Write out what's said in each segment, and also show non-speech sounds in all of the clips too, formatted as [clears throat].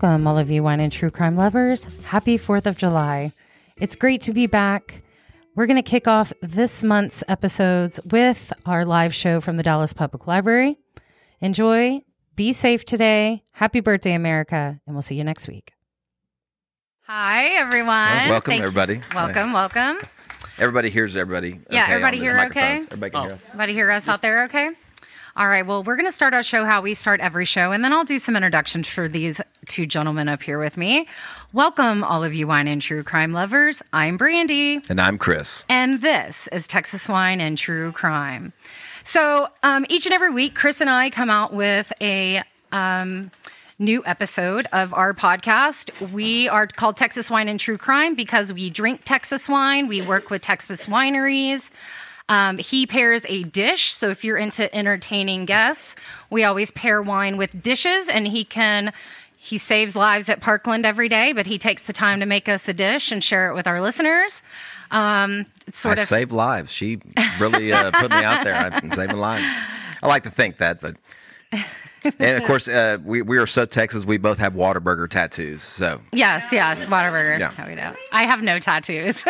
Welcome, all of you wine and true crime lovers. Happy 4th of July. It's great to be back. We're going to kick off this month's episodes with our live show from the Dallas Public Library. Enjoy, be safe today. Happy birthday, America, and we'll see you next week. Hi, everyone. Well, welcome, Thank- everybody. Welcome, welcome. Everybody hears everybody. Yeah, okay everybody um, here okay? Everybody can Oh. hear us. Everybody hear us out there okay? All right, well, we're going to start our show how we start every show, and then I'll do some introductions for these two gentlemen up here with me. Welcome, all of you wine and true crime lovers. I'm Brandy, And I'm Chris. and this is Texas Wine and True Crime. So, um, each and every week, Chris and I come out with a um, new episode of our podcast. We are called Texas Wine and True Crime because we drink Texas wine, we work with Texas wineries. Um, he pairs a dish. So if you're into entertaining guests, we always pair wine with dishes, and he can. He saves lives at Parkland every day, but he takes the time to make us a dish and share it with our listeners. Um, it's I sort of saved lives. She really uh, put me out there. I'm saving lives. I like to think that, but. And of course, uh, we, we are so Texas, we both have Whataburger tattoos. So, yes, yes, Whataburger. Yeah. No, we don't. I have no tattoos.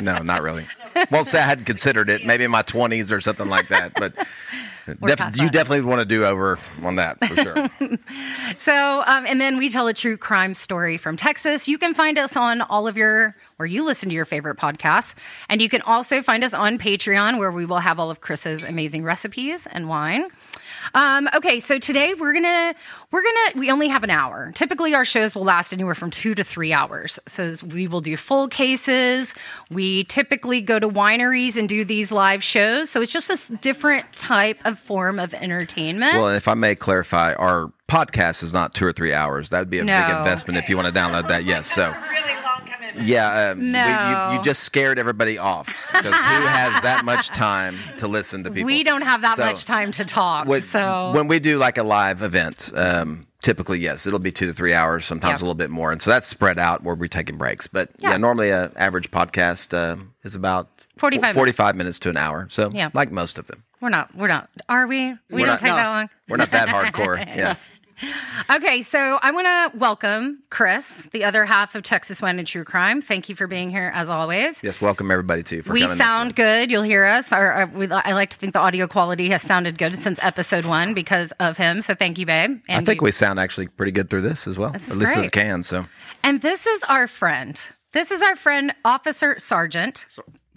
no, not really. Well, say I hadn't considered it, maybe in my 20s or something like that. But [laughs] def- you definitely want to do over on that for sure. [laughs] So, um, and then we tell a true crime story from Texas. You can find us on all of your, where you listen to your favorite podcasts. And you can also find us on Patreon, where we will have all of Chris's amazing recipes and wine. Um, okay, so today we're gonna we're gonna we only have an hour. Typically, our shows will last anywhere from two to three hours. So we will do full cases. We typically go to wineries and do these live shows. So it's just a different type of form of entertainment. Well, if I may clarify, our podcast is not two or three hours. That would be a No. big investment if you want to download that. Yes. So, [laughs] really long commitment. Yeah, um, [laughs] we- No. you, you just scared everybody off because who has that much [laughs] time to listen to people? we don't have that So, much time to talk. When, so when we do like a live event, um, typically yes, it'll be two to three hours, sometimes Yeah. a little bit more, and so that's spread out where we're taking breaks. But yeah, Yeah. normally an average podcast uh, is about 45 45 minutes to an hour. So Yeah. like most of them, we're not. We're not. Are we? We We're don't not- take no. that long. we're not that [laughs] hardcore. yes. Okay, so I want to welcome Chris, the other half of Texas Wine and True Crime. Thank you for being here as always. Yes, welcome everybody too for we sound good. You'll hear us. Our, our- we, I like to think the audio quality has sounded good since episode one because of him. So thank you, babe. I think you- we sound actually pretty good through this as well. This is At least great. it can. So And this is our friend. This is our friend, Officer Sergeant.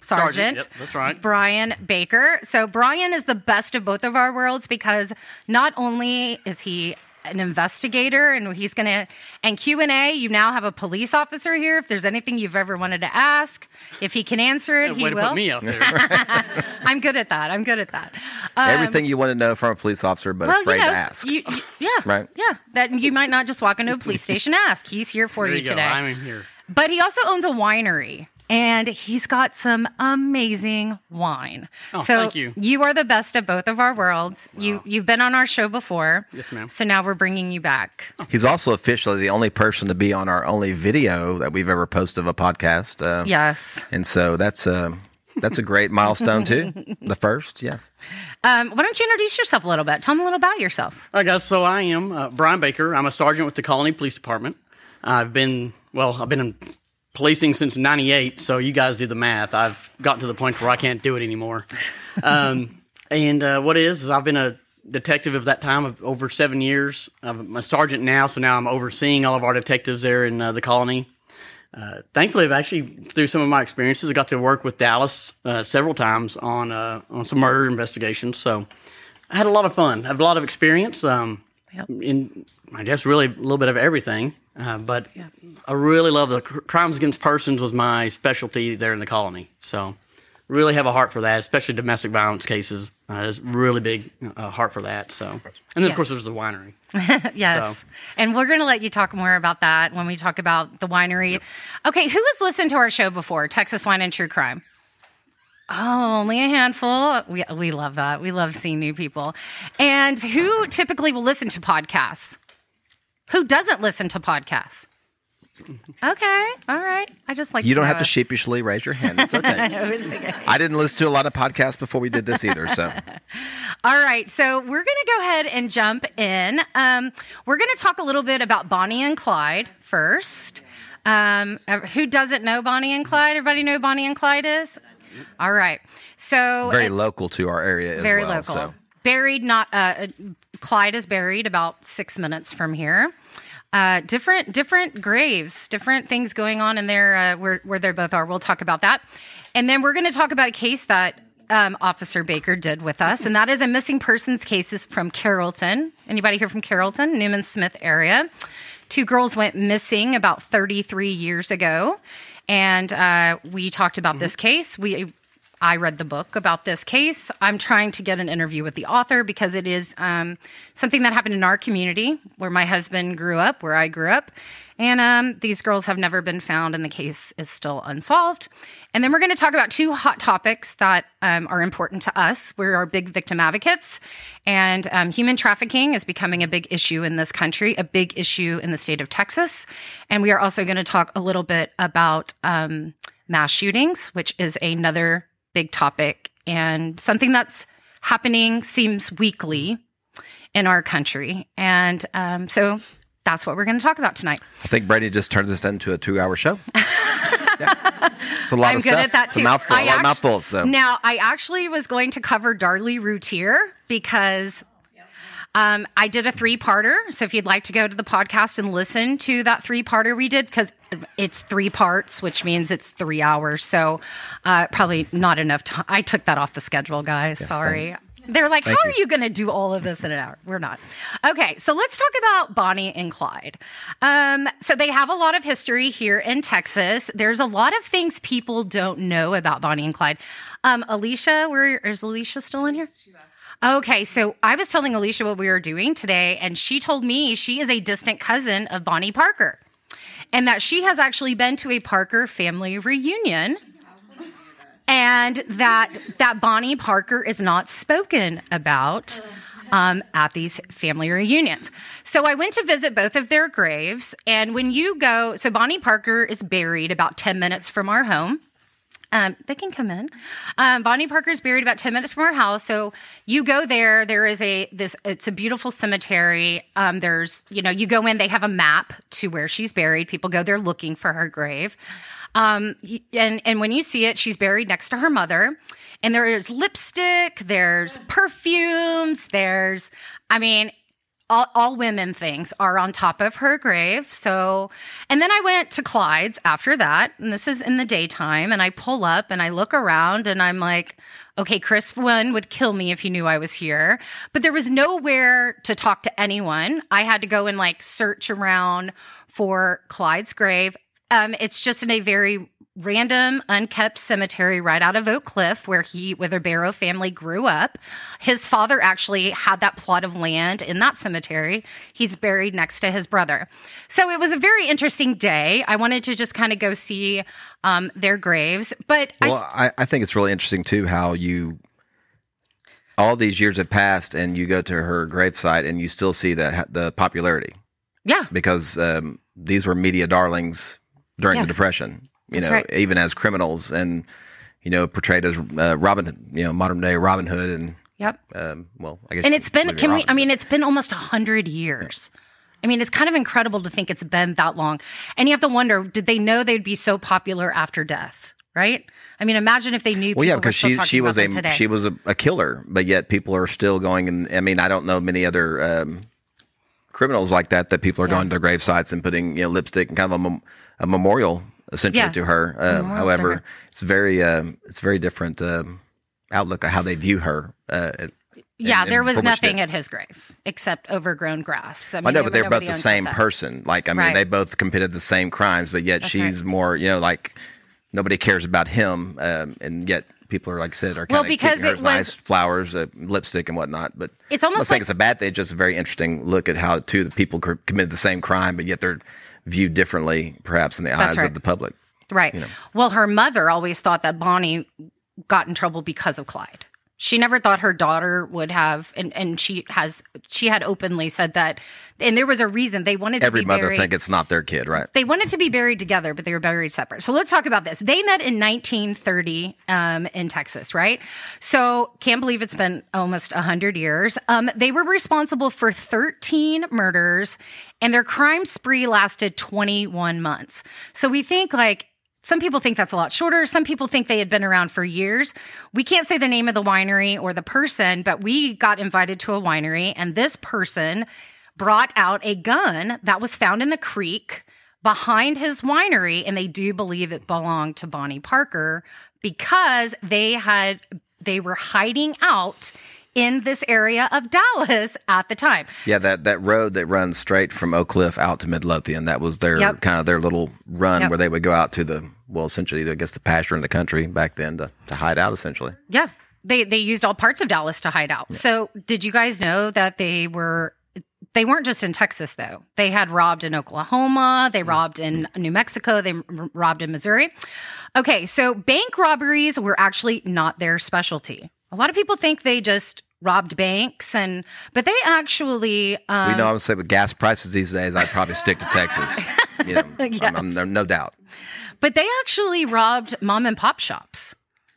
Sergeant. Sergeant, yep, that's right. Brian Baker. So Brian is the best of both of our worlds because not only is he an investigator and he's going to and Q&A you now have a police officer here if there's anything you've ever wanted to ask if he can answer it he Way to will put me out there. [laughs] I'm good at that I'm good at that Um, everything you want to know from a police officer, but well, afraid you know, to ask. you- you- yeah [laughs] Right. yeah that you might not just walk into a police station and ask he's here for there you you go. today I'm here. but he also owns a winery and he's got some amazing wine. Oh, so thank you. You are the best of both of our worlds. You you've been on our show before. Yes, ma'am. So now we're bringing you back. He's also officially the only person to be on our only video that we've ever posted of a podcast. Uh, Yes. And so that's a that's a great milestone too. The first, yes. Um, why don't you introduce yourself a little bit? Tell them a little about yourself. All right, guys. So I am uh, Brian Baker. I'm a sergeant with the Colony Police Department. I've been well. I've been in policing since '98. So you guys do the math. I've gotten to the point where I can't do it anymore. [laughs] Um, and uh, what is is I've been a detective of that time of over seven years. I'm a sergeant now, so now I'm overseeing all of our detectives there in uh, the colony. Uh, thankfully, I've actually through some of my experiences, I got to work with Dallas uh, several times on uh, on some murder investigations. So I had a lot of fun. I have a lot of experience. Um, Yep. in I guess really a little bit of everything. Uh, but I really love the cr- crimes against persons was my specialty there in the colony. So really have a heart for that, especially domestic violence cases. Uh, there's really big uh, heart for that. So and then Yeah. of course there's the winery. [laughs] yes. And we're going to let you talk more about that when we talk about the winery. Okay, who has listened to our show before? Texas Wine and True Crime. Oh, only a handful. We, we love that. We love seeing new people. And who typically will listen to podcasts? Who doesn't listen to podcasts? Okay, all right. I just like You don't have know to sheepishly raise your hand. It's [laughs] okay. It okay. I didn't listen to a lot of podcasts before we did this either. So [laughs] All right, so we're going to go ahead and jump in. Um, we're going to talk a little bit about Bonnie and Clyde first. Um, who doesn't know Bonnie and Clyde? Everybody know who Bonnie and Clyde is? All right, so very local to our area very well. local. So Buried, not uh, Clyde is buried about six minutes from here. Uh, different, different graves, different things going on in there uh, where where they both are. We'll talk about that, and then we're going to talk about a case that um, Officer Baker did with us, and that is a missing persons cases from Carrollton. Anybody here from Carrollton, Newman Smith area? Two girls went missing about 33 years ago, and uh, we talked about this case. We I read the book about this case. I'm trying to get an interview with the author because it is um, something that happened in our community where my husband grew up, where I grew up. And um, these girls have never been found, and the case is still unsolved. And then we're going to talk about two hot topics that um, are important to us. We are big victim advocates, and um, human trafficking is becoming a big issue in this country, a big issue in the state of Texas. And we are also going to talk a little bit about um, mass shootings, which is another big topic and something that's happening seems weekly in our country. And um, so that's what we're going to talk about tonight. I think Brady just turned this into a two hour show. [laughs] Yeah. It's a lot I'm of good stuff. at that It's too. a mouthful. I a lot of mouthfuls. So Now, I actually was going to cover Darlie Routier because um, I did a three parter. So if you'd like to go to the podcast and listen to that three parter we did, because it's three parts, which means it's three hours. So uh, probably not enough time. I took that off the schedule, guys. Sorry. They're like, how Thank are you. you going to do all of this in an hour? We're not. Okay, so let's talk about Bonnie and Clyde. Um, so they have a lot of history here in Texas. There's a lot of things people don't know about Bonnie and Clyde. Um, Alicia, where is Alicia still in here? Okay, so I was telling Alicia what we were doing today, and she told me she is a distant cousin of Bonnie Parker, and that she has actually been to a Parker family reunion and that that Bonnie Parker is not spoken about um, at these family reunions. So I went to visit both of their graves, and when you go, so Bonnie Parker is buried about ten minutes from our home. Um, they can come in. Um, Bonnie Parker is buried about ten minutes from our house. So you go there. There is a this. It's a beautiful cemetery. Um, there's you know you go in. They have a map to where she's buried. People go there looking for her grave. Um, and and when you see it, she's buried next to her mother. And there is lipstick. There's perfumes. There's I mean all, all women things are on top of her grave. So, and then I went to Clyde's after that, and this is in the daytime, and I pull up and I look around and I'm like, okay, Chris one would kill me if he knew I was here, but there was nowhere to talk to anyone. I had to go and like search around for Clyde's grave. Um, it's just in a very random, unkept cemetery right out of Oak Cliff, where he, where the Barrow family grew up. His father actually had that plot of land in that cemetery. He's buried next to his brother. So it was a very interesting day. I wanted to just kind of go see um, their graves, but I, Well, I, I think it's really interesting too how you all these years have passed and you go to her gravesite and you still see the the popularity yeah, because um, these were media darlings during Yes. the depression. You That's know, right. even as criminals and you know portrayed as uh, Robin, you know, modern day Robin Hood and yep. um, well, I guess And it's been, can we, I mean, it's been almost a hundred years. I mean, it's kind of incredible to think it's been that long. And you have to wonder, did they know they'd be so popular after death? Right? I mean, imagine if they knew. Well, yeah, because she she was a today. she was a, a killer, but yet people are still going. And I mean, I don't know many other um, criminals like that that people are going to their grave sites and putting you know lipstick and kind of a, mem- a memorial essentially Yeah. to her. Um, memorial to however, her. it's very um, it's very different um, outlook of how they view her. Uh, and- yeah, and there was nothing they- at his grave except overgrown grass. I, mean, I know, but they're both the same person. Like, I mean, Right. they both committed the same crimes, but yet That's she's right. more, you know, like nobody cares about him, um, and yet people are like I said are Well, kind of because keeping her it as nice flowers, uh, lipstick, and whatnot. But It's almost I'm not saying like- it's a bad thing. It's just a very interesting look at how two the people committed the same crime, but yet they're viewed differently, perhaps in the eyes right. of the public. Right. Well, her mother always thought that Bonnie got in trouble because of Clyde. She never thought her daughter would have, and, and she has, she had openly said that, and there was a reason they wanted to Every be mother buried. think it's not their kid, right? They wanted to be buried together, but they were buried separate. So let's talk about this. They met in 1930 um, in Texas, right? So can't believe it's been almost 100 years. Um, they were responsible for 13 murders, and their crime spree lasted 21 months. So we think like, some people think that's a lot shorter. Some people think they had been around for years. We can't say the name of the winery or the person, but we got invited to a winery, and this person brought out a gun that was found in the creek behind his winery, and they do believe it belonged to Bonnie Parker because they had they were hiding out in this area of Dallas at the time. Yeah, that, that road that runs straight from Oak Cliff out to Midlothian, that was their Yep. kind of their little run Yep. where they would go out to the, well, essentially, I guess the pasture in the country back then to, to hide out, essentially. Yeah. They they used all parts of Dallas to hide out. So, did you guys know that they were they weren't just in Texas though. They had robbed in Oklahoma, they mm. robbed in mm. New Mexico, they robbed in Missouri. Okay, so bank robberies were actually not their specialty. A lot of people think they just robbed banks and but they actually um, we know, I would say with gas prices these days, I'd probably stick to Texas. [laughs] You know, I'm- I'm- no doubt. But they actually robbed mom and pop shops.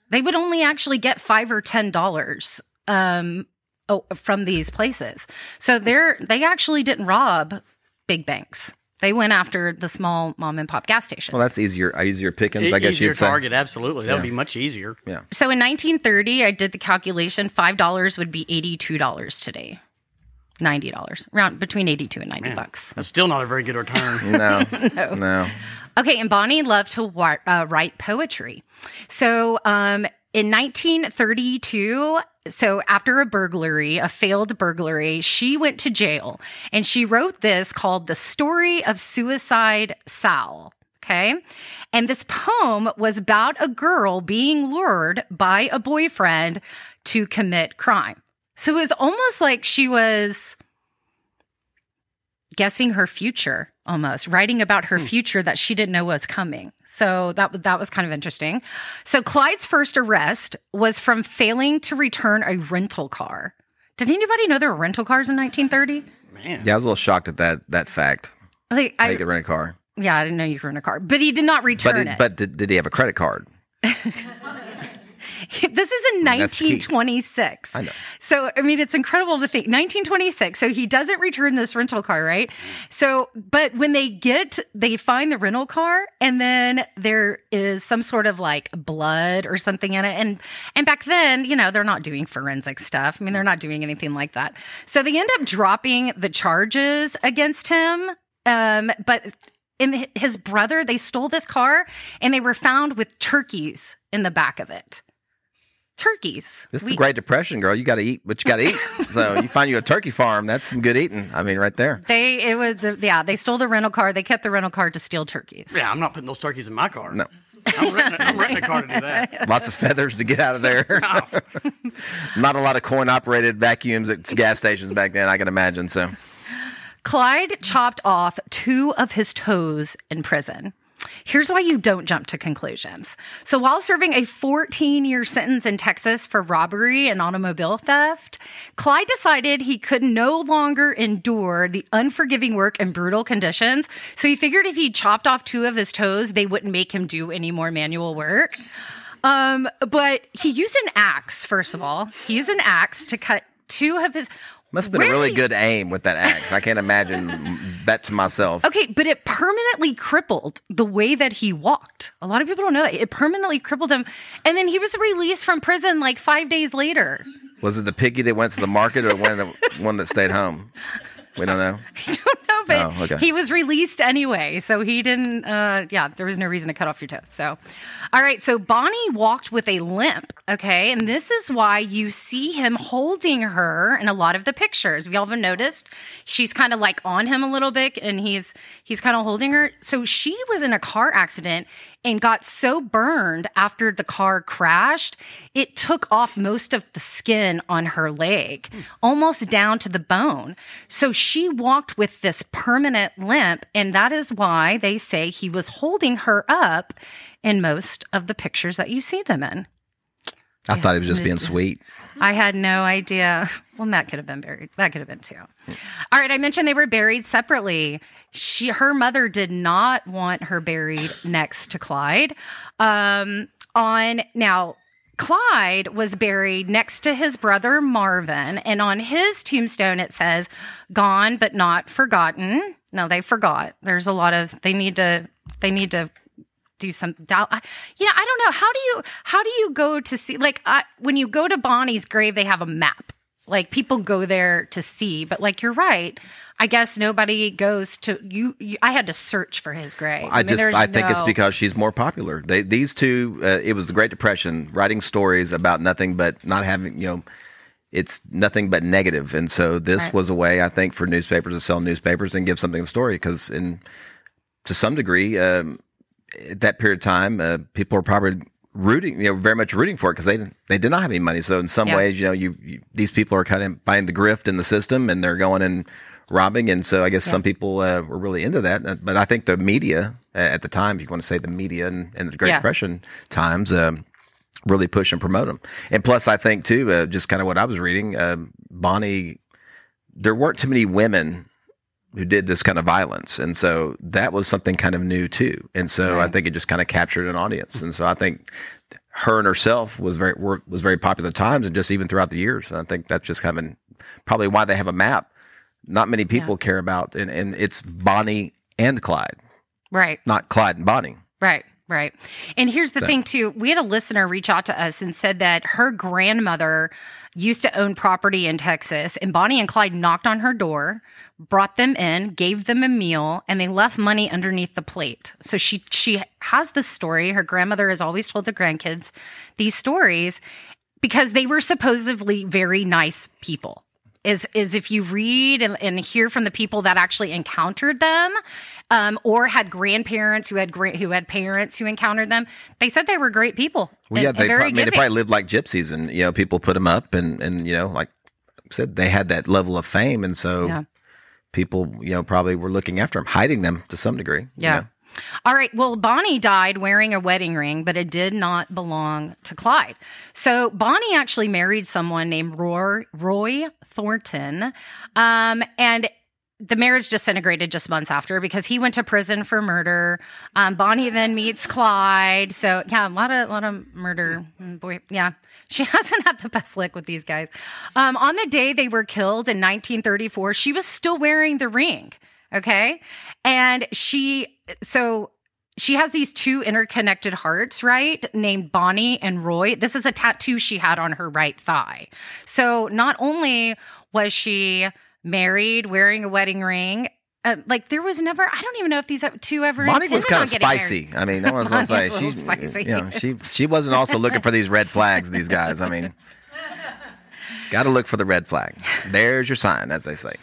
They would only actually get five or ten dollars um, oh, from these places. So they're they actually didn't rob big banks. They went after the small mom and pop gas stations. Well, that's easier, easier pickings, I guess easier you'd say. target, absolutely. That would be much easier. Yeah. so in 1930, I did the calculation. Five dollars would be eighty-two dollars today. Ninety dollars, around between eighty-two and ninety bucks. That's still not a very good return. [laughs] [laughs] No, no. Okay, and Bonnie loved to wa- uh, write poetry. So, um, in 1932, so after a burglary, a failed burglary, she went to jail and she wrote this called The Story of Suicide Sal. Okay. And this poem was about a girl being lured by a boyfriend to commit crime. So it was almost like she was guessing her future almost writing about her hmm. future that she didn't know was coming so that that was kind of interesting so clyde's first arrest was from failing to return a rental car did anybody know there were rental cars in 1930 Man. Yeah, I was a little shocked at that that fact. like How I, you could rent a car. yeah i didn't know you could rent a car but he did not But, return it, it, but did, did he have a credit card? [laughs] [laughs] this is in 1926 I know. So, I mean, it's incredible to think 1926. So he doesn't return this rental car, right? So, but when they get, they find the rental car and then there is some sort of like blood or something in it. And, and back then, you know, they're not doing forensic stuff. I mean, they're not doing anything like that. So they end up dropping the charges against him. Um, but in his brother, they stole this car and they were found with turkeys in the back of it. Turkeys. This is We- the Great Depression, girl. You got to eat what you got to eat. [laughs] so you find you a turkey farm. That's some good eating. I mean, right there. They it was the, yeah they stole the rental car. They kept the rental car to steal turkeys. Yeah, I'm not putting those turkeys in my car. No. I'm renting, a, I'm renting a car to do that. [laughs] Lots of feathers to get out of there. [laughs] Not a lot of coin operated vacuums at gas stations back then, I can imagine. So Clyde chopped off two of his toes in prison. Here's why you don't jump to conclusions. So, while serving a 14 year sentence in Texas for robbery and automobile theft, Clyde decided he could no longer endure the unforgiving work and brutal conditions. So, he figured if he chopped off two of his toes, they wouldn't make him do any more manual work. Um, but he used an axe, first of all. He used an axe to cut two of his. Must have been Where a really good aim with that axe. I can't imagine that to myself. Okay, but it permanently crippled the way that he walked. A lot of people don't know that. It permanently crippled him. And then he was released from prison like five days later. Was it the piggy that went to the market or one that one that stayed home? We don't know. [laughs] I don't know, but Oh, okay. he was released anyway. So he didn't, uh, yeah, there was no reason to cut off your toes. So, all right. So Bonnie walked with a limp. Okay. And this is why you see him holding her in a lot of the pictures. Have y'all have noticed? She's kind of like on him a little bit and he's, he's kind of holding her. So she was in a car accident and got so burned after the car crashed, it took off most of the skin on her leg, almost down to the bone. So she walked with this permanent limp, and that is why they say he was holding her up in most of the pictures that you see them in. I thought he was just being sweet. I had no idea. [laughs] Well, Matt could have been buried. That could have been too. All right, I mentioned they were buried separately. She, her mother, did not want her buried next to Clyde. Um, on now, Clyde was buried next to his brother Marvin, and on his tombstone it says "Gone but not forgotten." No, they forgot. There's a lot of they need to they need to do some doubt. You know, I don't know. How do you how do you go to see like I, when you go to Bonnie's grave, they have a map. Like people go there to see, but like you're right. I guess nobody goes to you. you I had to search for his grave. I, mean, just I think it's because she's more popular. They, these two, uh, it was the Great Depression, writing stories about nothing but not having, you know, it's nothing but negative, and so this Right. was a way I think for newspapers to sell newspapers and give something of a story because in to some degree um, at that period of time, uh, people were probably rooting, you know, very much rooting for it because they they did not have any money. So in some Yeah. ways, you know, you, you these people are kind of buying the grift in the system and they're going and robbing. And so I guess some people uh, were really into that. Uh, But I think the media uh, at the time, if you want to say the media and, and the Great Yeah. Depression times. Um, really push and promote them. And plus, I think too, uh, just kind of what I was reading, uh, Bonnie, there weren't too many women who did this kind of violence, and so that was something kind of new too. And so I think it just kind of captured an audience. And so I think her and herself was very were, was very popular at times, and just even throughout the years. And I think that's just kind of probably why they have a map. Not many people care about, and, and it's Bonnie and Clyde, right. not Clyde and Bonnie. Right, right. And here's the thing too. We had a listener reach out to us and said that her grandmother used to own property in Texas and Bonnie and Clyde knocked on her door, brought them in, gave them a meal, and they left money underneath the plate. So she she has this story. Her grandmother has always told the grandkids these stories because they were supposedly very nice people. Is is if you read and, and hear from the people that actually encountered them, um, or had grandparents who had gra- who had parents who encountered them, they said they were great people. Well, and- yeah, they, very prob- I mean, they probably lived like gypsies, and you know, people put them up, and and you know, like said, they had that level of fame, and so Yeah. People, you know, probably were looking after them, hiding them to some degree. you Yeah. know. All right. Well, Bonnie died wearing a wedding ring, but it did not belong to Clyde. So Bonnie actually married someone named Roy, Roy Thornton. Um, and the marriage disintegrated just months after because he went to prison for murder. Um, Bonnie then meets Clyde. So yeah, a lot of lot of murder. Mm, Boy, yeah, [laughs] she hasn't had the best luck with these guys. Um, on the day they were killed in 1934, she was still wearing the ring. Okay, and she so she has these two interconnected hearts, right? Named Bonnie and Roy. This is a tattoo she had on her right thigh. So not only was she married, wearing a wedding ring, uh, like there was never. I don't even know if these two ever. Bonnie was kind of getting married. spicy. I mean, that [laughs] was was like. She's, spicy. you know, she she wasn't also looking for these red flags. These guys. I mean, [laughs] got to look for the red flag. There's your sign, as they say.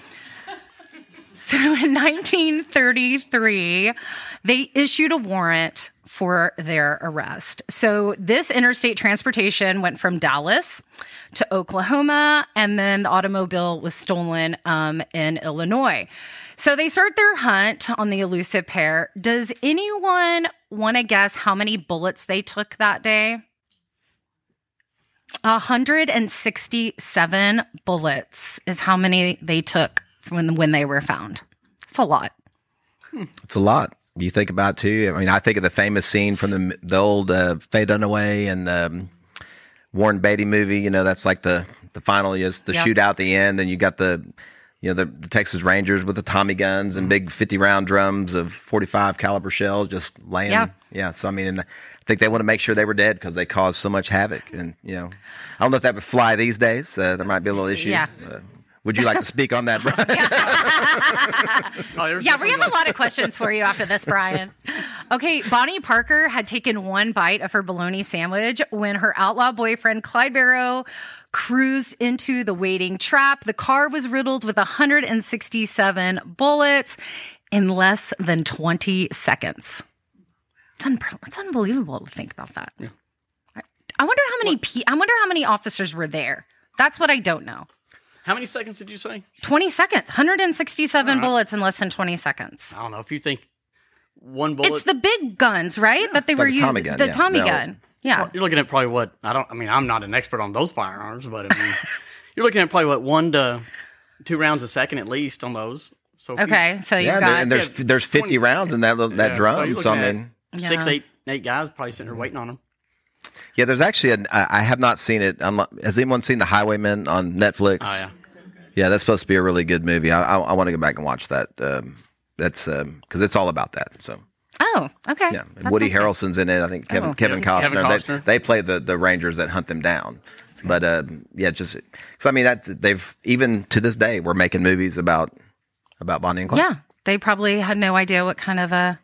So in 1933, they issued a warrant for their arrest. So this interstate transportation went from Dallas to Oklahoma, and then the automobile was stolen um, in Illinois. So they start their hunt on the elusive pair. Does anyone want to guess how many bullets they took that day? 167 bullets is how many they took when when they were found. It's a lot. It's a lot. You think about too. I mean, I think of the famous scene from the the old uh, Faye Dunaway and um, Warren Beatty movie. You know, that's like the the final is the shootout at the end. Then you got the you know the, the Texas Rangers with the Tommy guns and big fifty round drums of forty five caliber shells just laying. Yeah. yeah. So I mean, and I think they want to make sure they were dead because they caused so much havoc. And you know, I don't know if that would fly these days. Uh, there might be a little issue. Yeah. Uh, would you like to speak on that, Brian? Oh, Yeah, we have a lot of questions for you after this, Brian. Okay, Bonnie Parker had taken one bite of her bologna sandwich when her outlaw boyfriend Clyde Barrow cruised into the waiting trap. The car was riddled with 167 bullets in less than 20 seconds. It's, un- it's unbelievable to think about that. I- I wonder how many pe- I wonder how many officers were there. That's what I don't know. How many seconds did you say? 20 seconds, 167 bullets in less than 20 seconds. I don't know. If you think one bullet, It's the big guns, right? That they were Like a using. Tommy gun, the yeah. Tommy No. gun. Yeah. You're looking at probably what I don't. I mean, I'm not an expert on those firearms, but I mean, [laughs] you're looking at probably what one to two rounds a second at least on those. So if you- Okay. So you've Yeah, there, got and there's Yeah, there's 50 20 rounds in that little, that Yeah, so drum. you're So, I mean, six, Yeah. eight, eight guys probably sitting there waiting on them. yeah, there's actually a. I I have not seen it. I'm has anyone seen The Highwaymen on Netflix? Oh yeah. Yeah, that's supposed to be a really good movie. I I, I want to go back and watch that. Um, that's because it's all about that. So Oh, okay. yeah, That Woody sounds Harrelson's in it. I think Kevin Oh. Kevin Yeah, Costner. Kevin They, Costner. they play the the Rangers that hunt them down. But uh, yeah, just because I mean that they've even to this day we're making movies about about Bonnie and Clyde. Yeah, they probably had no idea what kind of a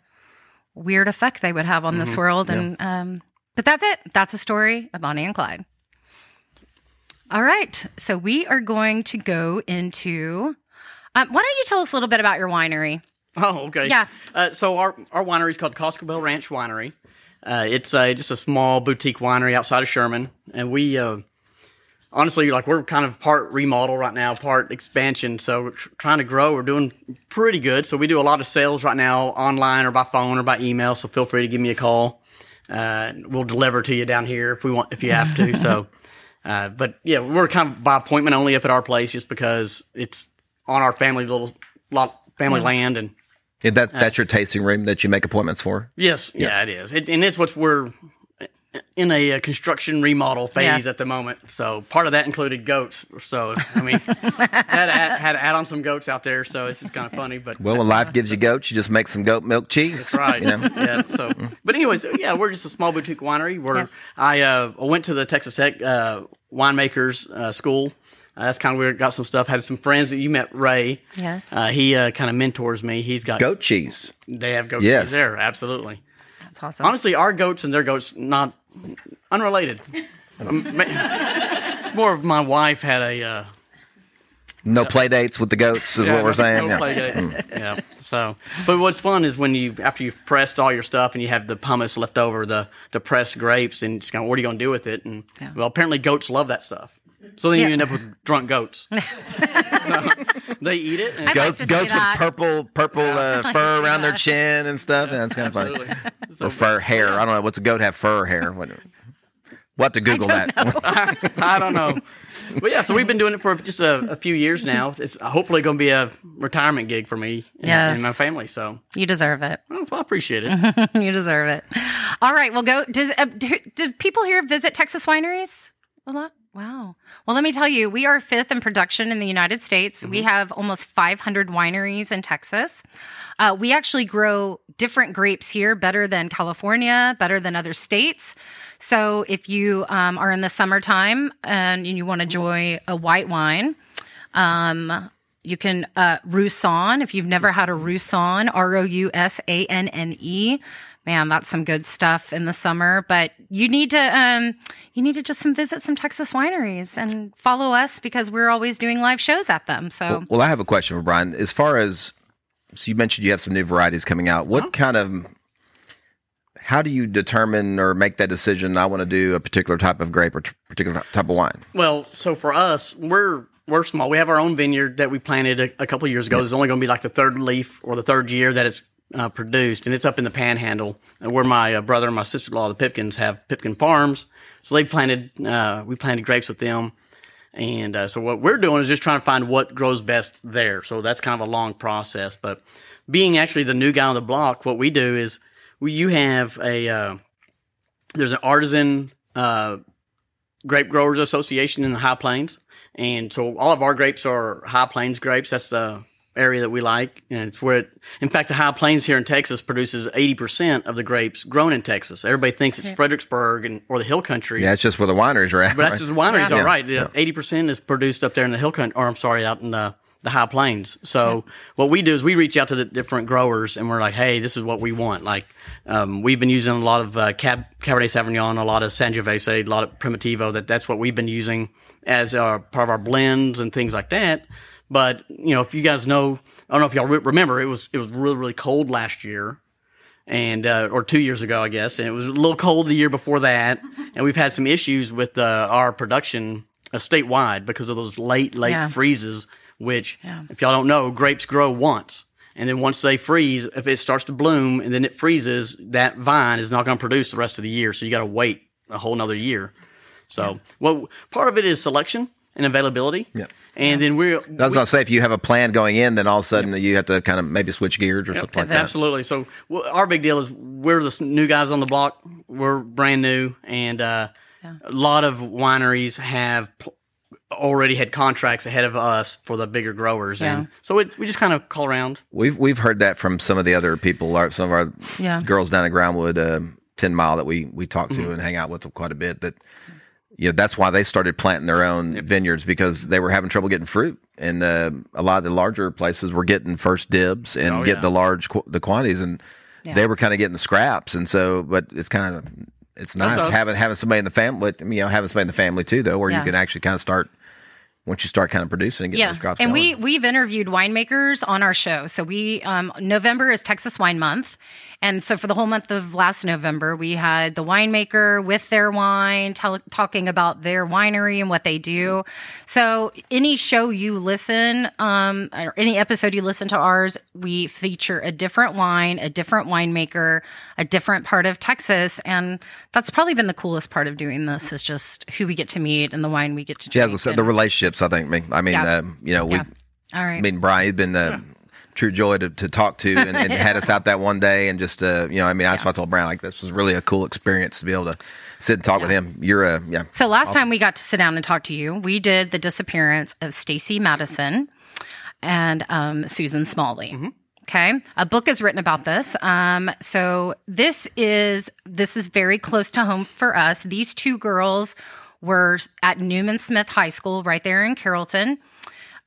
weird effect they would have on Mm-hmm. this world, and um, but that's it. That's a story of Bonnie and Clyde. All right, so we are going to go into. Um, why don't you tell us a little bit about your winery? Oh, okay. Yeah. Uh, so our our winery is called Coscobel Ranch Winery. Uh, it's uh, just a small boutique winery outside of Sherman, and we uh, honestly like we're kind of part remodel right now, part expansion. So we're trying to grow. We're doing pretty good. So we do a lot of sales right now, online or by phone or by email. So feel free to give me a call. Uh, we'll deliver to you down here if we want, if you have to. so, [laughs] uh, but yeah, we're kind of by appointment only up at our place, just because it's on our family little lot family land and. Yeah, that that's your tasting room that you make appointments for. Yes, yeah, it is, it, and it's what we're in a, uh construction remodel phase Yeah. at the moment. So part of that included goats. So I mean, [laughs] had to add, had to add on some goats out there. So it's just kind of funny, but Well, when life gives you goats, you just make some goat milk cheese. that's right. You know? Yeah. So, but anyways, yeah, we're just a small boutique winery. Where I uh, went to the Texas Tech uh, winemakers uh, school. Uh, that's kind of where I got some stuff. Had some friends that you met, Ray. Yes. Uh, he uh, kind of mentors me. He's got Goat cheese. They have goat Yes. cheese there. Absolutely. That's awesome. Honestly, our goats and their goats not unrelated. Um, it's more of my wife had a uh, No play dates with the goats is yeah, what we're no- saying. no Yeah. play dates. yeah. So, but what's fun is when you after you've pressed all your stuff and you have the pomace left over, the the pressed grapes, and just kind of what are you going to do with it? And well, apparently goats love that stuff. So then Yeah. you end up with drunk goats. [laughs] So, they eat it. And I'd like Goats, to see goats with that. purple, purple uh, fur see around their chin and stuff. Yeah, that's kind of funny. Absolutely. [laughs] Or fur hair. I don't know. What's a goat have fur hair? What, we'll have to Google that. [laughs] I don't know. But yeah, so we've been doing it for just a, a few years now. It's hopefully going to be a retirement gig for me and, Yes. and my family. So you deserve it. well, I appreciate it. you deserve it. All right, well, go. Does uh, do, do people here visit Texas wineries a lot? Wow. Well, let me tell you, we are fifth in production in the United States. We have almost 500 wineries in Texas. Uh, we actually grow different grapes here better than California, better than other states. So if you um, are in the summertime and you want to enjoy a white wine, um, you can uh, Roussanne. If you've never had a Roussanne, R O U S A N N E, man, that's some good stuff in the summer. But you need to um, you need to just some visit some Texas wineries and follow us because we're always doing live shows at them. So Well, I have a question for Brian. As far as so you mentioned you have some new varieties coming out. What kind of how do you determine or make that decision? I want to do a particular type of grape or t- particular type of wine. Well, so for us, we're we're small. We have our own vineyard that we planted a, a couple of years ago. It's only going to be like the third leaf or the third year that it's uh, produced, and it's up in the Panhandle, uh, where my uh, brother and my sister-in-law, the Pipkins, have Pipkin Farms. So they planted, uh, we planted grapes with them, and uh, so what we're doing is just trying to find what grows best there. So that's kind of a long process. But being actually the new guy on the block, what we do is we you have a uh, there's an artisan grape growers association in the high plains and so all of our grapes are high plains grapes that's the area that we like and it's where it, in fact the high plains here in texas produces 80% of the grapes grown in texas. Everybody thinks it's fredericksburg and or the hill country. Yeah, it's just where the wineries are at. but that's just the wineries Yeah. all right. Eighty percent is produced up there in the hill country or i'm sorry out in the the high plains. So what we do is we reach out to the different growers and we're like hey this is what we want. Like um, we've been using a lot of uh, Cab- cabernet sauvignon a lot of sangiovese a lot of primitivo that that's what we've been using as uh, part of our blends and things like that but you know if you guys know i don't know if y'all re- remember it was it was really really cold last year and uh, or two years ago, I guess, and it was a little cold the year before that, and we've had some issues with uh, our production uh, statewide because of those late, late Yeah. freezes. Which, Yeah. if y'all don't know, grapes grow once, and then once they freeze, if it starts to bloom and then it freezes, that vine is not going to produce the rest of the year. So you got to wait a whole nother year. So, well, part of it is selection and availability. Yeah. And then we're I was going to say, if you have a plan going in, then all of a sudden you have to kind of maybe switch gears or something like that. Absolutely. So well, our big deal is we're the new guys on the block. We're brand new, and uh, a lot of wineries have pl- already had contracts ahead of us for the bigger growers, and Yeah. so it, we just kind of call around. We've we've heard that from some of the other people, our, some of our Yeah. girls down at Groundwood, um, Ten Mile that we we talk to Mm-hmm. and hang out with quite a bit. That you know, that's why they started planting their own vineyards because they were having trouble getting fruit, and uh, a lot of the larger places were getting first dibs and Oh, getting yeah. the large qu- the quantities, and Yeah. they were kind of getting the scraps. And so, but it's kind of it's nice Sometimes- having having somebody in the family, you know, having somebody in the family too, though, where Yeah. you can actually kind of start once you start kind of producing and getting Yeah, those crops and going. we we've interviewed winemakers on our show. So we um, November is Texas Wine Month, and so for the whole month of last November, we had the winemaker with their wine, tell, talking about their winery and what they do. So any show you listen, um, or any episode you listen to ours, we feature a different wine, a different winemaker, a different part of Texas, and that's probably been the coolest part of doing this is just who we get to meet and the wine we get to. yeah, drink said, and- the relationships. I think. I mean, Yeah. um, you know, we. Yeah. All right. I mean, Brian, he's been a true joy to, to talk to and, and [laughs] had us out that one day. And just, uh, you know, I mean, that's why I told Brian, like, this was really a cool experience to be able to sit and talk with him. You're a, yeah. So last time we got to sit down and talk to you, we did the disappearance of Stacy Madison and um, Susan Smalley. Okay, a book is written about this. Um, so this is this is very close to home for us. These two girls were at Newman Smith High School right there in Carrollton.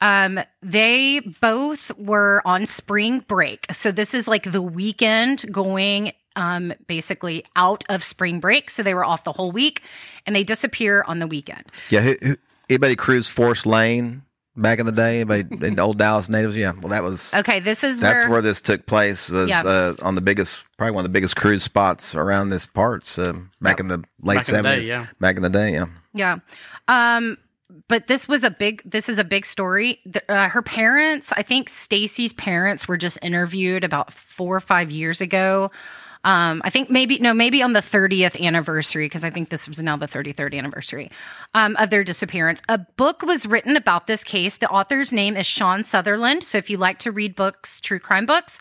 Um, they both were on spring break. So this is like the weekend going um basically out of spring break. So they were off the whole week and they disappear on the weekend. Yeah. Who, who, anybody cruise Forest Lane back in the day? Anybody, [laughs] in old Dallas natives? Yeah. Well, that was, Okay, this is that's where, where this took place was Yeah. uh, on the biggest, probably one of the biggest cruise spots around this parts uh, back in the late Back in the day, 70s. yeah. Back in the day. Yeah. Yeah. Um but this was a big this is a big story. The, uh, her parents, I think Stacy's parents were just interviewed about 4 or 5 years ago. Um, I think maybe no, maybe on the 30th anniversary because I think this was now the 33rd anniversary um, of their disappearance. A book was written about this case. The author's name is Sean Sutherland. So if you like to read books, true crime books,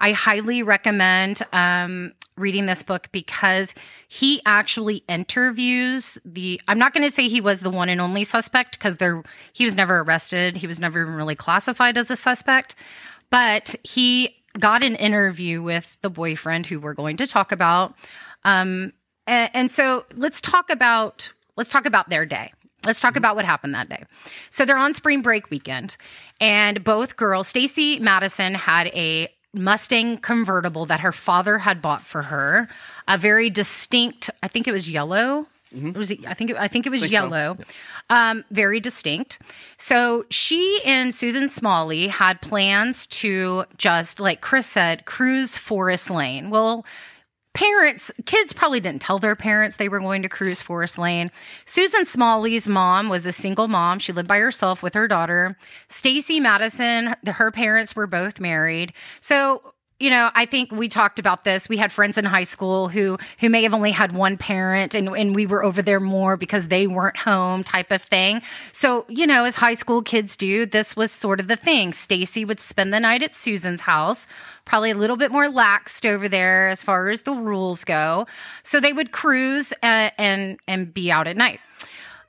I highly recommend um, reading this book because he actually interviews the. I'm not going to say he was the one and only suspect because there he was never arrested. He was never even really classified as a suspect, but he got an interview with the boyfriend who we're going to talk about. Um, and, and so let's talk about let's talk about their day. Let's talk about what happened that day. So they're on spring break weekend, and both girls, Stacy Madison had a Mustang convertible that her father had bought for her, a very distinct. I think it was yellow. It was. I think. It, I think it was so. yellow. Um, very distinct. So she and Susan Smalley had plans to just, like Chris said, cruise Forest Lane. Well, parents, kids probably didn't tell their parents they were going to cruise Forest Lane. Susan Smalley's mom was a single mom. She lived by herself with her daughter. Stacy Madison, her parents were both married. So, you know, I think we talked about this. We had friends in high school who who may have only had one parent and, and we were over there more because they weren't home type of thing. So, you know, as high school kids do, this was sort of the thing. Stacy would spend the night at Susan's house probably a little bit more laxed over there as far as the rules go. So they would cruise uh, and and be out at night.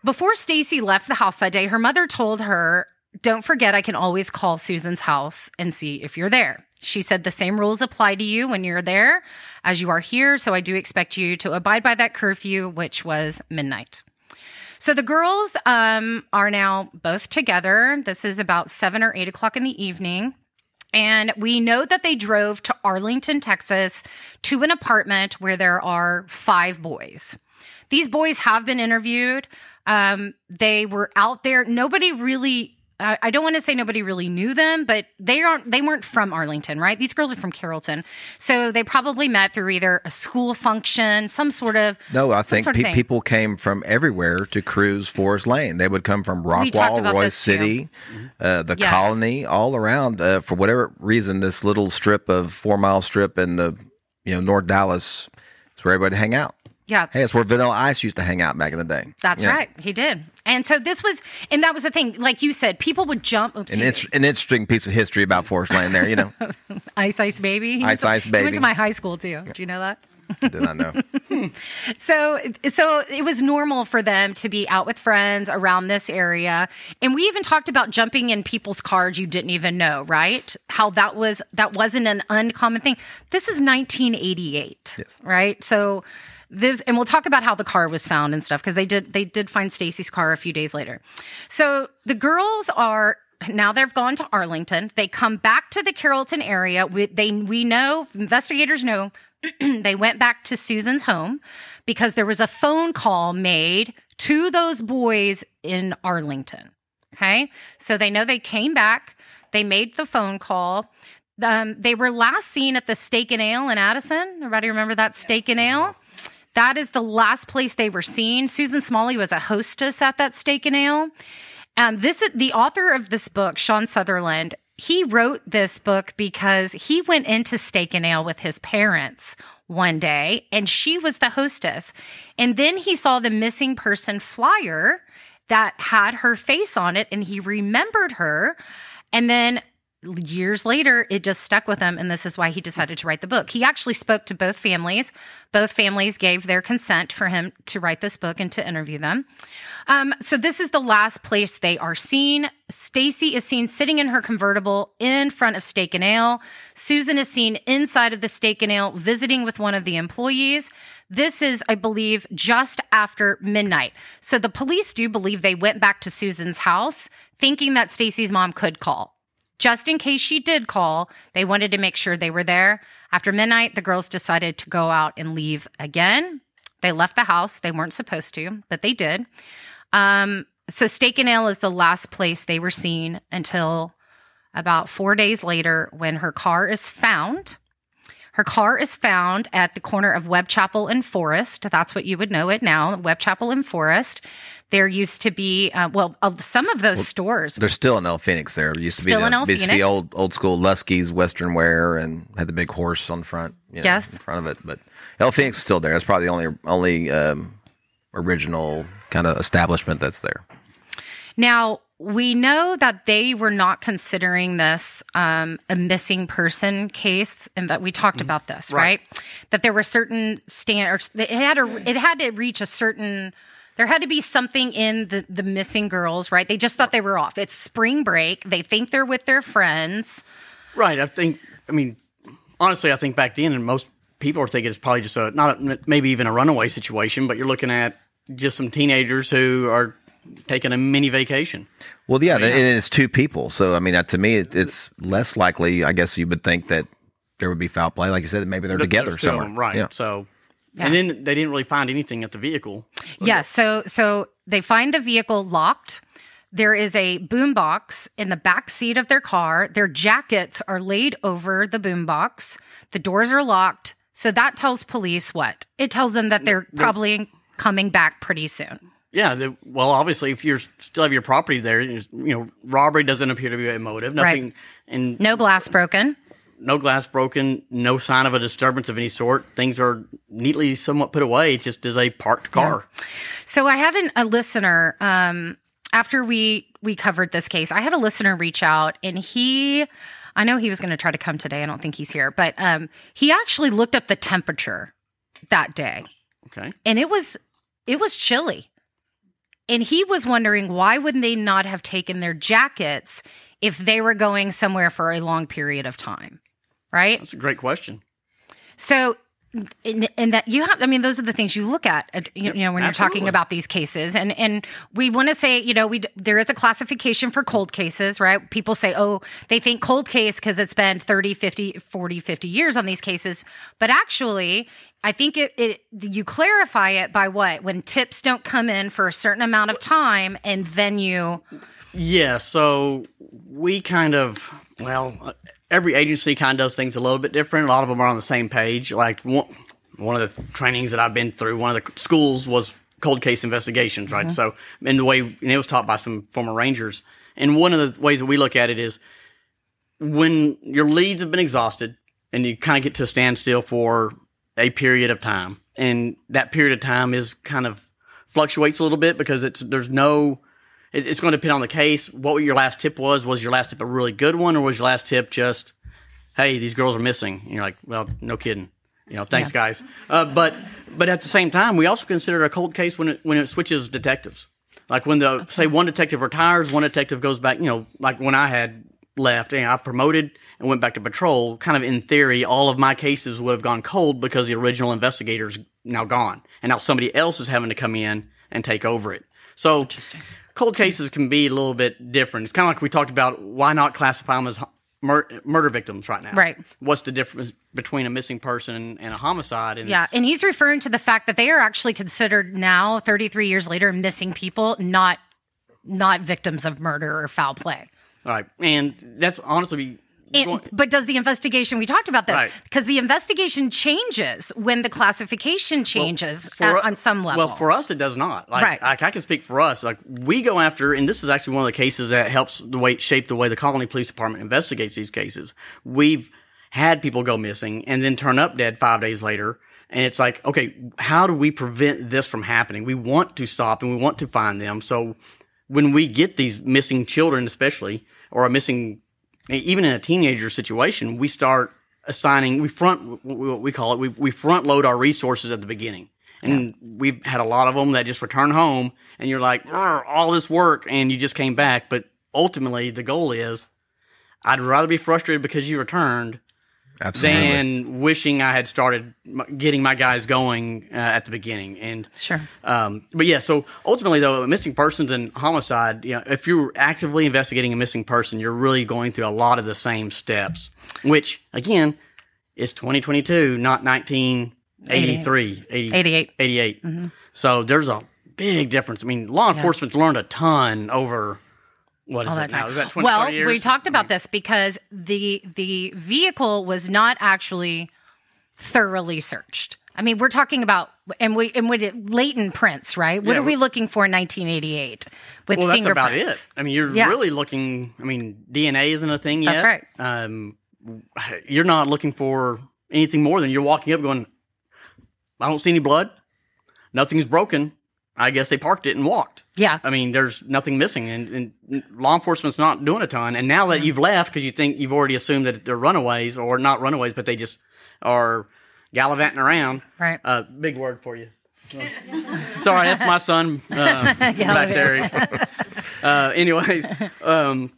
Before Stacy left the house that day, her mother told her, "Don't forget I can always call Susan's house and see if you're there." She said the same rules apply to you when you're there as you are here, so I do expect you to abide by that curfew, which was midnight. So the girls um, are now both together. This is about seven or eight o'clock in the evening. And we know that they drove to Arlington, Texas, to an apartment where there are five boys. These boys have been interviewed. Um, they were out there. Nobody really. I I don't want to say nobody really knew them, but they aren't. They weren't from Arlington, right? These girls are from Carrollton, so they probably met through either a school function, some sort of. No, I think pe- people came from everywhere to cruise Forest Lane. They would come from Rockwall, Royce. City, uh, the Yes. colony, all around. Uh, for whatever reason, this little strip of four mile strip in the you know North Dallas is where everybody hang out. Yeah. Hey, it's where Vanilla Ice used to hang out back in the day. That's Yeah. right. He did. And so this was, and that was the thing. Like you said, people would jump. Oops, An, int- an interesting piece of history about Forest Lane there, you know. [laughs] Ice Ice Baby. He Ice Ice He Baby. went to my high school too. Do you know that? Did not know. [laughs] So, so it was normal for them to be out with friends around this area, and we even talked about jumping in people's cars you didn't even know, right? How that was that wasn't an uncommon thing. This is 1988, Yes. right? So, this, and we'll talk about how the car was found and stuff because they did they did find Stacy's car a few days later. So the girls are now they've gone to Arlington. They come back to the Carrollton area. We, they we know investigators know [clears throat] they went back to Susan's home because there was a phone call made to those boys in Arlington. Okay. So they know they came back, they made the phone call. Um, they were last seen at the Steak and Ale in Addison. Everybody remember that Steak and Ale? That is the last place they were seen. Susan Smalley was a hostess at that Steak and Ale. Um, this the author of this book, Sean Sutherland. He wrote this book because he went into Steak and Ale with his parents one day, and she was the hostess. And then he saw the missing person flyer that had her face on it, and he remembered her. And then years later, it just stuck with him. And this is why he decided to write the book. He actually spoke to both families. Both families gave their consent for him to write this book and to interview them. Um, so this is the last place they are seen. Stacy is seen sitting in her convertible in front of Steak and Ale. Susan is seen inside of the Steak and Ale visiting with one of the employees. This is, I believe, just after midnight. So the police do believe they went back to Susan's house thinking that Stacy's mom could call. Just in case she did call, they wanted to make sure they were there. After midnight, the girls decided to go out and leave again. They left the house. They weren't supposed to, but they did. Um, so Steak and Ale is the last place they were seen until about four days later when her car is found. Her car is found at the corner of Webb Chapel and Forest. That's what you would know it now, Webb Chapel and Forest. There used to be, uh, well, uh, some of those stores. There's still an El Fenix there. It used to Still be an the, El used to be Phoenix. old old school Luskey's Western wear and had the big horse on the front. You know, Yes. in front of it. But El Fenix is still there. It's probably the only only um, original kind of establishment that's there. Now, we know that they were not considering this um, a missing person case, and that we talked about this, right? Right. That there were certain standards. It had a, it had to reach a certain. There had to be something in the the missing girls, right? They just thought they were off. It's spring break. They think they're with their friends. Right. I think. I mean, honestly, I think back then, and most people are thinking it's probably just a not a, maybe even a runaway situation, but you're looking at just some teenagers who are taking a mini vacation. Well, yeah, and it's two people. So I mean, uh, to me, it, it's less likely. I guess you would think that there would be foul play, like you said. Maybe they're together There's two somewhere, them, right? Yeah. So, and then they didn't really find anything at the vehicle. Yes. so so they find the vehicle locked. There is a boom box in the back seat of their car. Their jackets are laid over the boom box. The doors are locked. So that tells police what? It tells them that they're probably coming back pretty soon. Yeah. The, well, obviously, if you're still have your property there, you know, robbery doesn't appear to be a motive. Nothing, Right. and No glass broken. No glass broken, no sign of a disturbance of any sort. Things are neatly somewhat put away, just as a parked car. So I had an, a listener um, after we we covered this case. I had a listener reach out, and he, I know he was going to try to come today. I don't think he's here, but um, he actually looked up the temperature that day, Okay. and it was it was chilly, and he was wondering why wouldn't they not have taken their jackets if they were going somewhere for a long period of time, right? That's a great question. So, and, that you have, I mean, those are the things you look at, you, you know, when you're talking about these cases. And, and we want to say, you know, we, there is a classification for cold cases, right? People say, oh, they think cold case because it's been 30, 50, 40, 50 years on these cases. But actually, I think it, it, you clarify it by what? When tips don't come in for a certain amount of time and then you, Yeah, so we kind of, well, every agency kind of does things a little bit different. A lot of them are on the same page. Like one, one of the trainings that I've been through, one of the schools was cold case investigations, right? Mm-hmm. So, and the way, and it was taught by some former Rangers. And one of the ways that we look at it is when your leads have been exhausted and you kind of get to a standstill for a period of time, and that period of time is kind of fluctuates a little bit because it's there's no. It- It's going to depend on the case. What your last tip was? Was your last tip a really good one, or was your last tip just, "Hey, these girls are missing"? And you're like, "Well, no kidding." You know, thanks, guys. Uh, but but at the same time, we also consider it a cold case when it when it switches detectives. Like when the say one detective retires, one detective goes back. You know, like when I had left and I promoted and went back to patrol. Kind of in theory, all of my cases would have gone cold because the original investigator's now gone, and now somebody else is having to come in and take over it. So cold cases can be a little bit different. It's kind of like we talked about. Why not classify them as mur- murder victims right now? Right. What's the difference between a missing person and, a homicide? And Yeah, and he's referring to the fact that they are actually considered now, 33 years later, missing people, not not victims of murder or foul play. all right, and that's honestly. And, going- but does the investigation? We talked about this Right. because the investigation changes when the classification changes for- at- on some level. Well, for us, it does not. Like, Right. like, I can speak for us. Like we go after, and this is actually one of the cases that helps the way shape the way the Colony Police Department investigates these cases. We've had people go missing and then turn up dead five days later. And it's like, okay, how do we prevent this from happening? We want to stop and we want to find them. So when we get these missing children, especially, or a missing, even in a teenager situation, we start assigning, we front, what we call it, we, we front load our resources at the beginning. And we've had a lot of them that just return home and you're like, all this work and you just came back. But ultimately, the goal is I'd rather be frustrated because you returned Absolutely. than wishing I had started getting my guys going uh, at the beginning. And sure. um, but yeah, so ultimately though, missing persons and homicide, you know, if you're actively investigating a missing person, you're really going through a lot of the same steps, which again is 2022, not 1983, 80, 88. 88. So there's a big difference. I mean, law enforcement's learned a ton over what is all that that now? time. Is that 20, well, we talked about this because the the vehicle was not actually thoroughly searched. I mean, we're talking about and we and with it latent prints, right? What Yeah, are we we- looking for in 1988 with Well, that's about it. I mean, you're Yeah. really looking. I mean, DNA isn't a thing yet. That's right. Um, you're not looking for anything more than you're walking up going, I don't see any blood. Nothing's broken. I guess they parked it and walked. Yeah. I mean, there's nothing missing, and, and law enforcement's not doing a ton. And now that you've left, because you think you've already assumed that they're runaways, or not runaways, but they just are gallivanting around. Right. Uh, big word for you. [laughs] Sorry, that's my son uh, [laughs] back there. [laughs] Uh, anyway, um,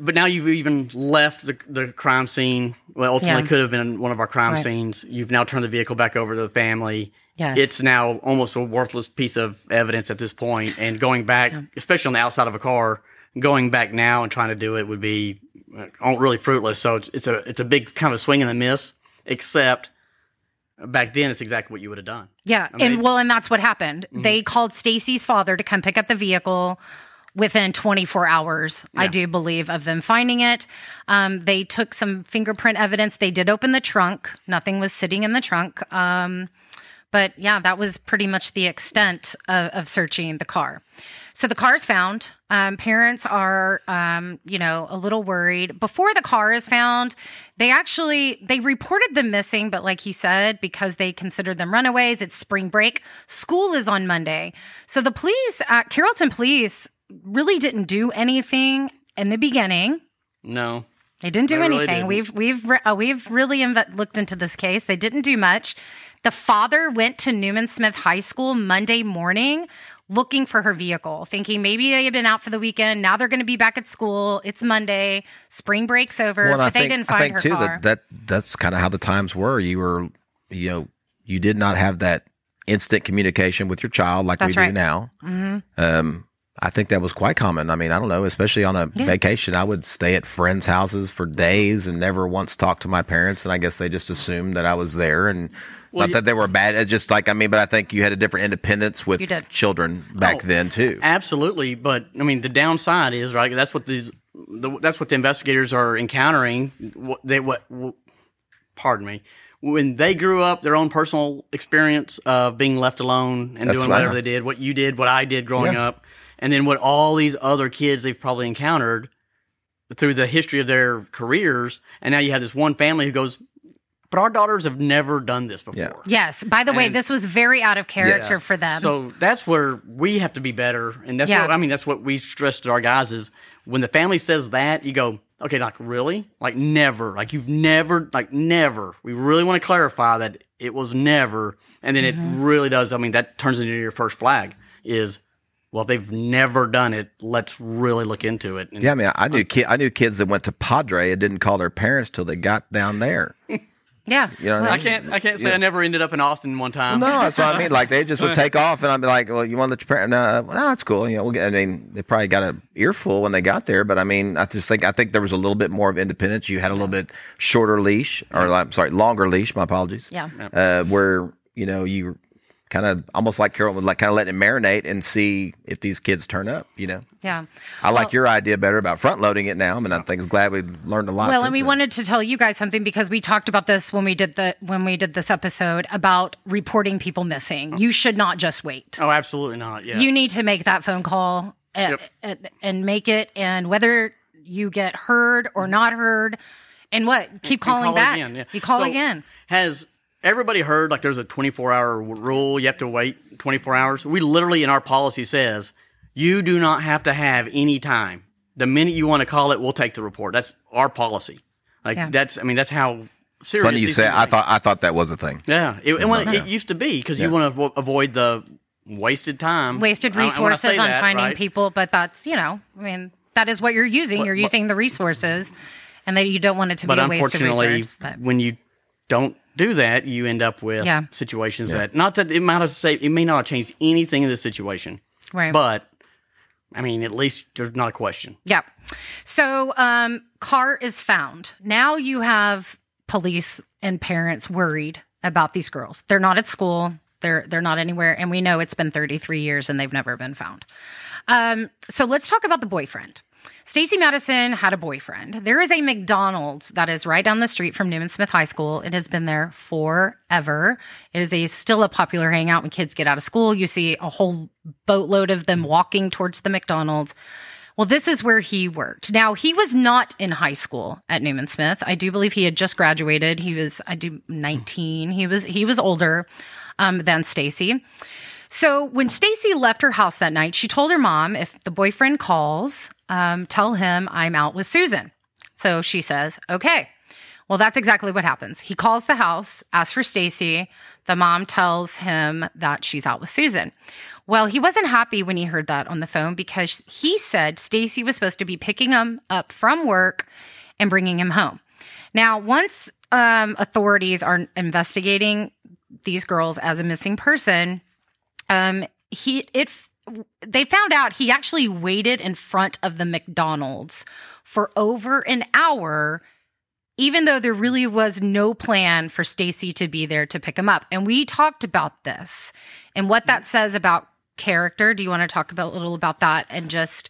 but now you've even left the, the crime scene. Well, ultimately Yeah. could have been one of our crime Right. scenes. You've now turned the vehicle back over to the family. Yes. It's now almost a worthless piece of evidence at this point. And going back, especially on the outside of a car, going back now and trying to do it would be uh, really fruitless. So it's it's a it's a big kind of swing and a miss. Except back then, it's exactly what you would have done. Yeah, I mean, and well, and that's what happened. Mm-hmm. They called Stacy's father to come pick up the vehicle within 24 hours, I do believe, of them finding it. Um, they took some fingerprint evidence. They did open the trunk. Nothing was sitting in the trunk. Um, but yeah, that was pretty much the extent of, of searching the car. So the car is found. Um, parents are, um, you know, a little worried. Before the car is found, they actually they reported them missing, but like he said, because they considered them runaways, it's spring break. School is on Monday, so the police, uh, Carrollton Police, really didn't do anything in the beginning. No. They didn't do really anything. didn't. We've we've re- uh, we've really inve- looked into this case. They didn't do much. The father went to Newman Smith High School Monday morning looking for her vehicle, thinking maybe they had been out for the weekend. Now they're going to be back at school. It's Monday. Spring break's over, Well, but I they think, didn't find I think her too car. that, that that's kind of how the times were. You were, you know, you did not have that instant communication with your child like That's we right. Mm-hmm. do now. Um, I think that was quite common. I mean, I don't know, especially on a vacation, I would stay at friends' houses for days and never once talk to my parents. And I guess they just assumed that I was there and not you- that they were bad. It's just like, I mean, but I think you had a different independence with children back Oh, then too. Absolutely, but I mean the downside is right. That's what these. The, that's what the investigators are encountering. What they what. what pardon me. When they grew up, their own personal experience of being left alone and That's doing right. whatever they did, what you did, what I did growing Yeah. up, and then what all these other kids they've probably encountered through the history of their careers, and now you have this one family who goes, but our daughters have never done this before. Yeah. Yes. By the way, this was very out of character Yes. for them. So that's where we have to be better, and that's Yeah. what I mean. That's what we stress to our guys is when the family says that, you go, okay, like really, like never, like you've never, like never. We really want to clarify that it was never, and then Mm-hmm. it really does. I mean, that turns into your first flag is. Well, if they've never done it, let's really look into it. And Yeah, I mean, I knew ki- I knew kids that went to Padre and didn't call their parents till they got down there. [laughs] yeah. You know what I I can't, I can't say I never ended up in Austin one time. No, that's what I mean. Like they just would [laughs] take off, and I'd be like, "Well, you want to let your parents? No, well, no, that's cool. You know, we'll get." I mean, they probably got a earful when they got there, but I mean, I just think I think there was a little bit more of independence. You had a little bit shorter leash, or I'm sorry, longer leash. My apologies. Yeah. uh, where you know you kind of almost like Carol would like kind of let it marinate and see if these kids turn up. You know, Yeah. I like your idea better about front loading it now. I mean, I think it's glad we learned a lot. Well, since and we then. wanted to tell you guys something because we talked about this when we did the when we did this episode about reporting people missing. You should not just wait. Oh, absolutely not. Yeah. You need to make that phone call and, Yep. and, and make it. And whether you get heard or not heard, and what keep calling call back. again, yeah. You call So, again. Has everybody heard like there's a 24 hour rule? You have to wait 24 hours. We literally in our policy says you do not have to have any time. The minute you want to call it, we'll take the report. That's our policy. Like Yeah. that's, I mean, that's how serious. Funny you these say. I thought I thought that was a thing. Yeah, it, and well, not it now. used to be because Yeah. you want to avo- avoid the wasted time, Wasted I- I wanna resources on that, finding right? people, but that's you know, I mean, that is what you're using. you're but- using the resources, and that you don't want it to But be a waste of unfortunately, resource. But when you don't do that, you end up with Yeah. situations that not that it might have say it may not have changed anything in this situation, right. but I mean, at least there's not a question. Yeah. So, um, car is found. Now you have police and parents worried about these girls. They're not at school. They're they're not anywhere, and we know it's been 33 years and they've never been found. Um, so let's talk about the boyfriend. Stacy Madison had a boyfriend. There is a McDonald's that is right down the street from Newman Smith High School. It has been there forever. It is a still a popular hangout when kids get out of school. You see a whole boatload of them walking towards the McDonald's. Well, this is where he worked. Now, he was not in high school at Newman Smith. I do believe he had just graduated. He was, I do, 19. He was, he was older um, than Stacy. So when Stacy left her house that night, she told her mom, if the boyfriend calls, um, tell him I'm out with Susan. So she says, okay. Well, that's exactly what happens. He calls the house, asks for Stacy. The mom tells him that she's out with Susan. Well, he wasn't happy when he heard that on the phone because he said Stacy was supposed to be picking him up from work and bringing him home. Now, once um, authorities are investigating these girls as a missing person, um, he it they found out he actually waited in front of the McDonald's for over an hour even though there really was no plan for Stacy to be there to pick him up. And we talked about this and what that says about character. Do you want to talk about a little about that and just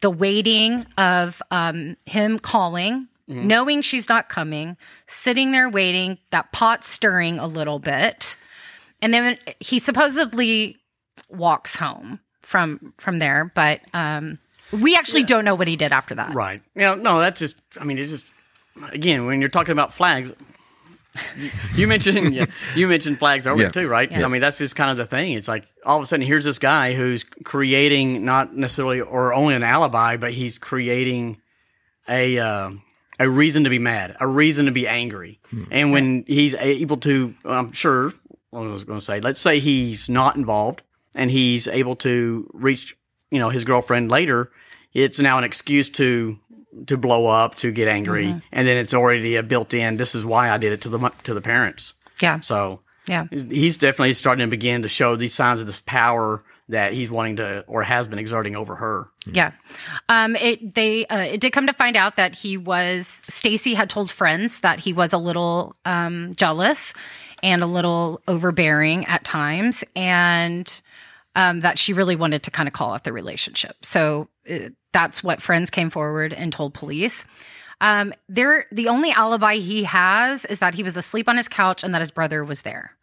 the waiting of um, him calling, knowing she's not coming, sitting there waiting, that pot stirring a little bit, and then he supposedly walks home from from there. But um, we actually don't know what he did after that. Right. You know, no, that's just. I mean, it's just again when you're talking about flags. you- You mentioned yeah, you mentioned flags earlier Yeah. too, right? I mean, that's just kind of the thing. It's like all of a sudden here's this guy who's creating not necessarily or only an alibi, but he's creating a uh, a reason to be mad, a reason to be angry. And when he's able to, I'm sure, what I was going to say, let's say he's not involved and he's able to reach, you know, his girlfriend later. It's now an excuse to to blow up, to get angry, and then it's already a built-in. This is why I did it to the to the parents. Yeah. So Yeah. he's definitely starting to begin to show these signs of this power that he's wanting to or has been exerting over her. Yeah. Um, it they uh, it did come to find out that he was Stacy had told friends that he was a little um, jealous and a little overbearing at times, and um, that she really wanted to kind of call out the relationship. So uh, that's what friends came forward and told police. Um, there, the only alibi he has is that he was asleep on his couch and that his brother was there.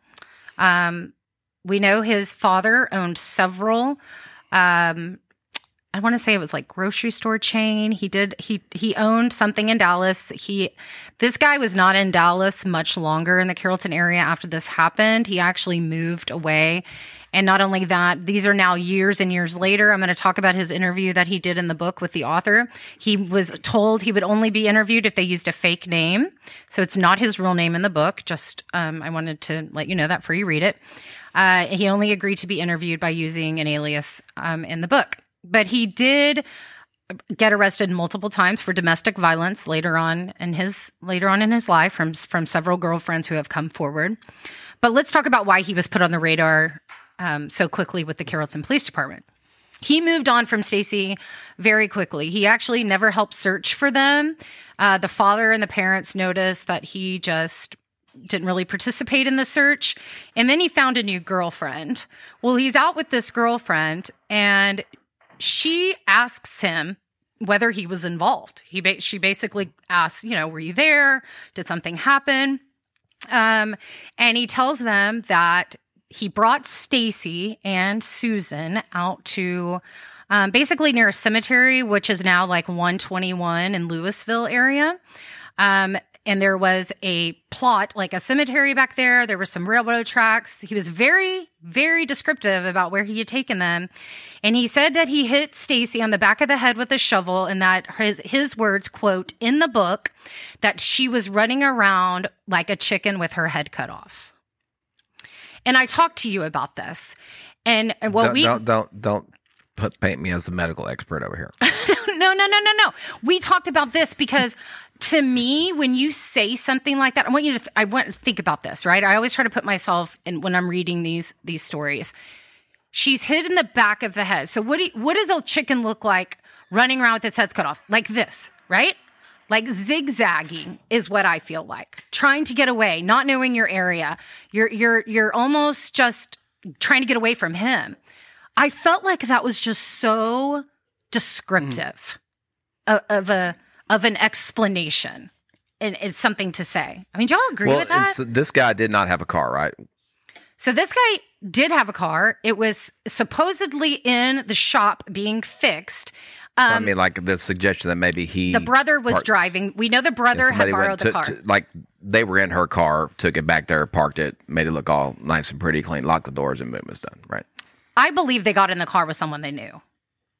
Um, we know his father owned several um, I want to say it was like grocery store chain. He did he he owned something in Dallas. He this guy was not in Dallas much longer in the Carrollton area after this happened. He actually moved away. And not only that, these are now years and years later. I'm going to talk about his interview that he did in the book with the author. He was told he would only be interviewed if they used a fake name. So it's not his real name in the book. Just, um, I wanted to let you know that before you read it. Uh, he only agreed to be interviewed by using an alias um, in the book. But he did get arrested multiple times for domestic violence later on in his later on in his life from from several girlfriends who have come forward. But let's talk about why he was put on the radar um, so quickly with the Carrollton Police Department. He moved on from Stacy very quickly. He actually never helped search for them. Uh, the father and the parents noticed that he just didn't really participate in the search. And then he found a new girlfriend. Well, he's out with this girlfriend, and she asks him whether he was involved. He ba- she basically asks, you know, were you there? Did something happen? Um, and he tells them that he brought Stacy and Susan out to um, basically near a cemetery, which is now like 121 in Lewisville area. Um, and there was a plot, like a cemetery back there. There were some railroad tracks. He was very, very descriptive about where he had taken them. And he said that he hit Stacy on the back of the head with a shovel and that his, his words, quote, in the book, that she was running around like a chicken with her head cut off. And I talked to you about this. And, and what don't, we don't don't don't put paint me as the medical expert over here. [laughs] no, no, no, no, no. We talked about this because to me, when you say something like that, I want you to, th- I want to think about this, right? I always try to put myself in when I'm reading these, these stories. She's hit in the back of the head. So what, do you, what does a chicken look like running around with its head cut off? Like this, right? Like zigzagging is what I feel like. Trying to get away, not knowing your area. You're, you're, you're almost just trying to get away from him. I felt like that was just so descriptive of, of a of an explanation. And it's something to say. I mean, do y'all agree well, with that? so this guy did not have a car, right? So this guy did have a car. It was supposedly in the shop being fixed. So, I Um, mean, like the suggestion that maybe he the brother was parked- driving. We know the brother had borrowed the car. to- like they were in her car, took it back there, parked it, made it look all nice and pretty, clean, locked the doors, and boom, it's done. Right? I believe they got in the car with someone they knew.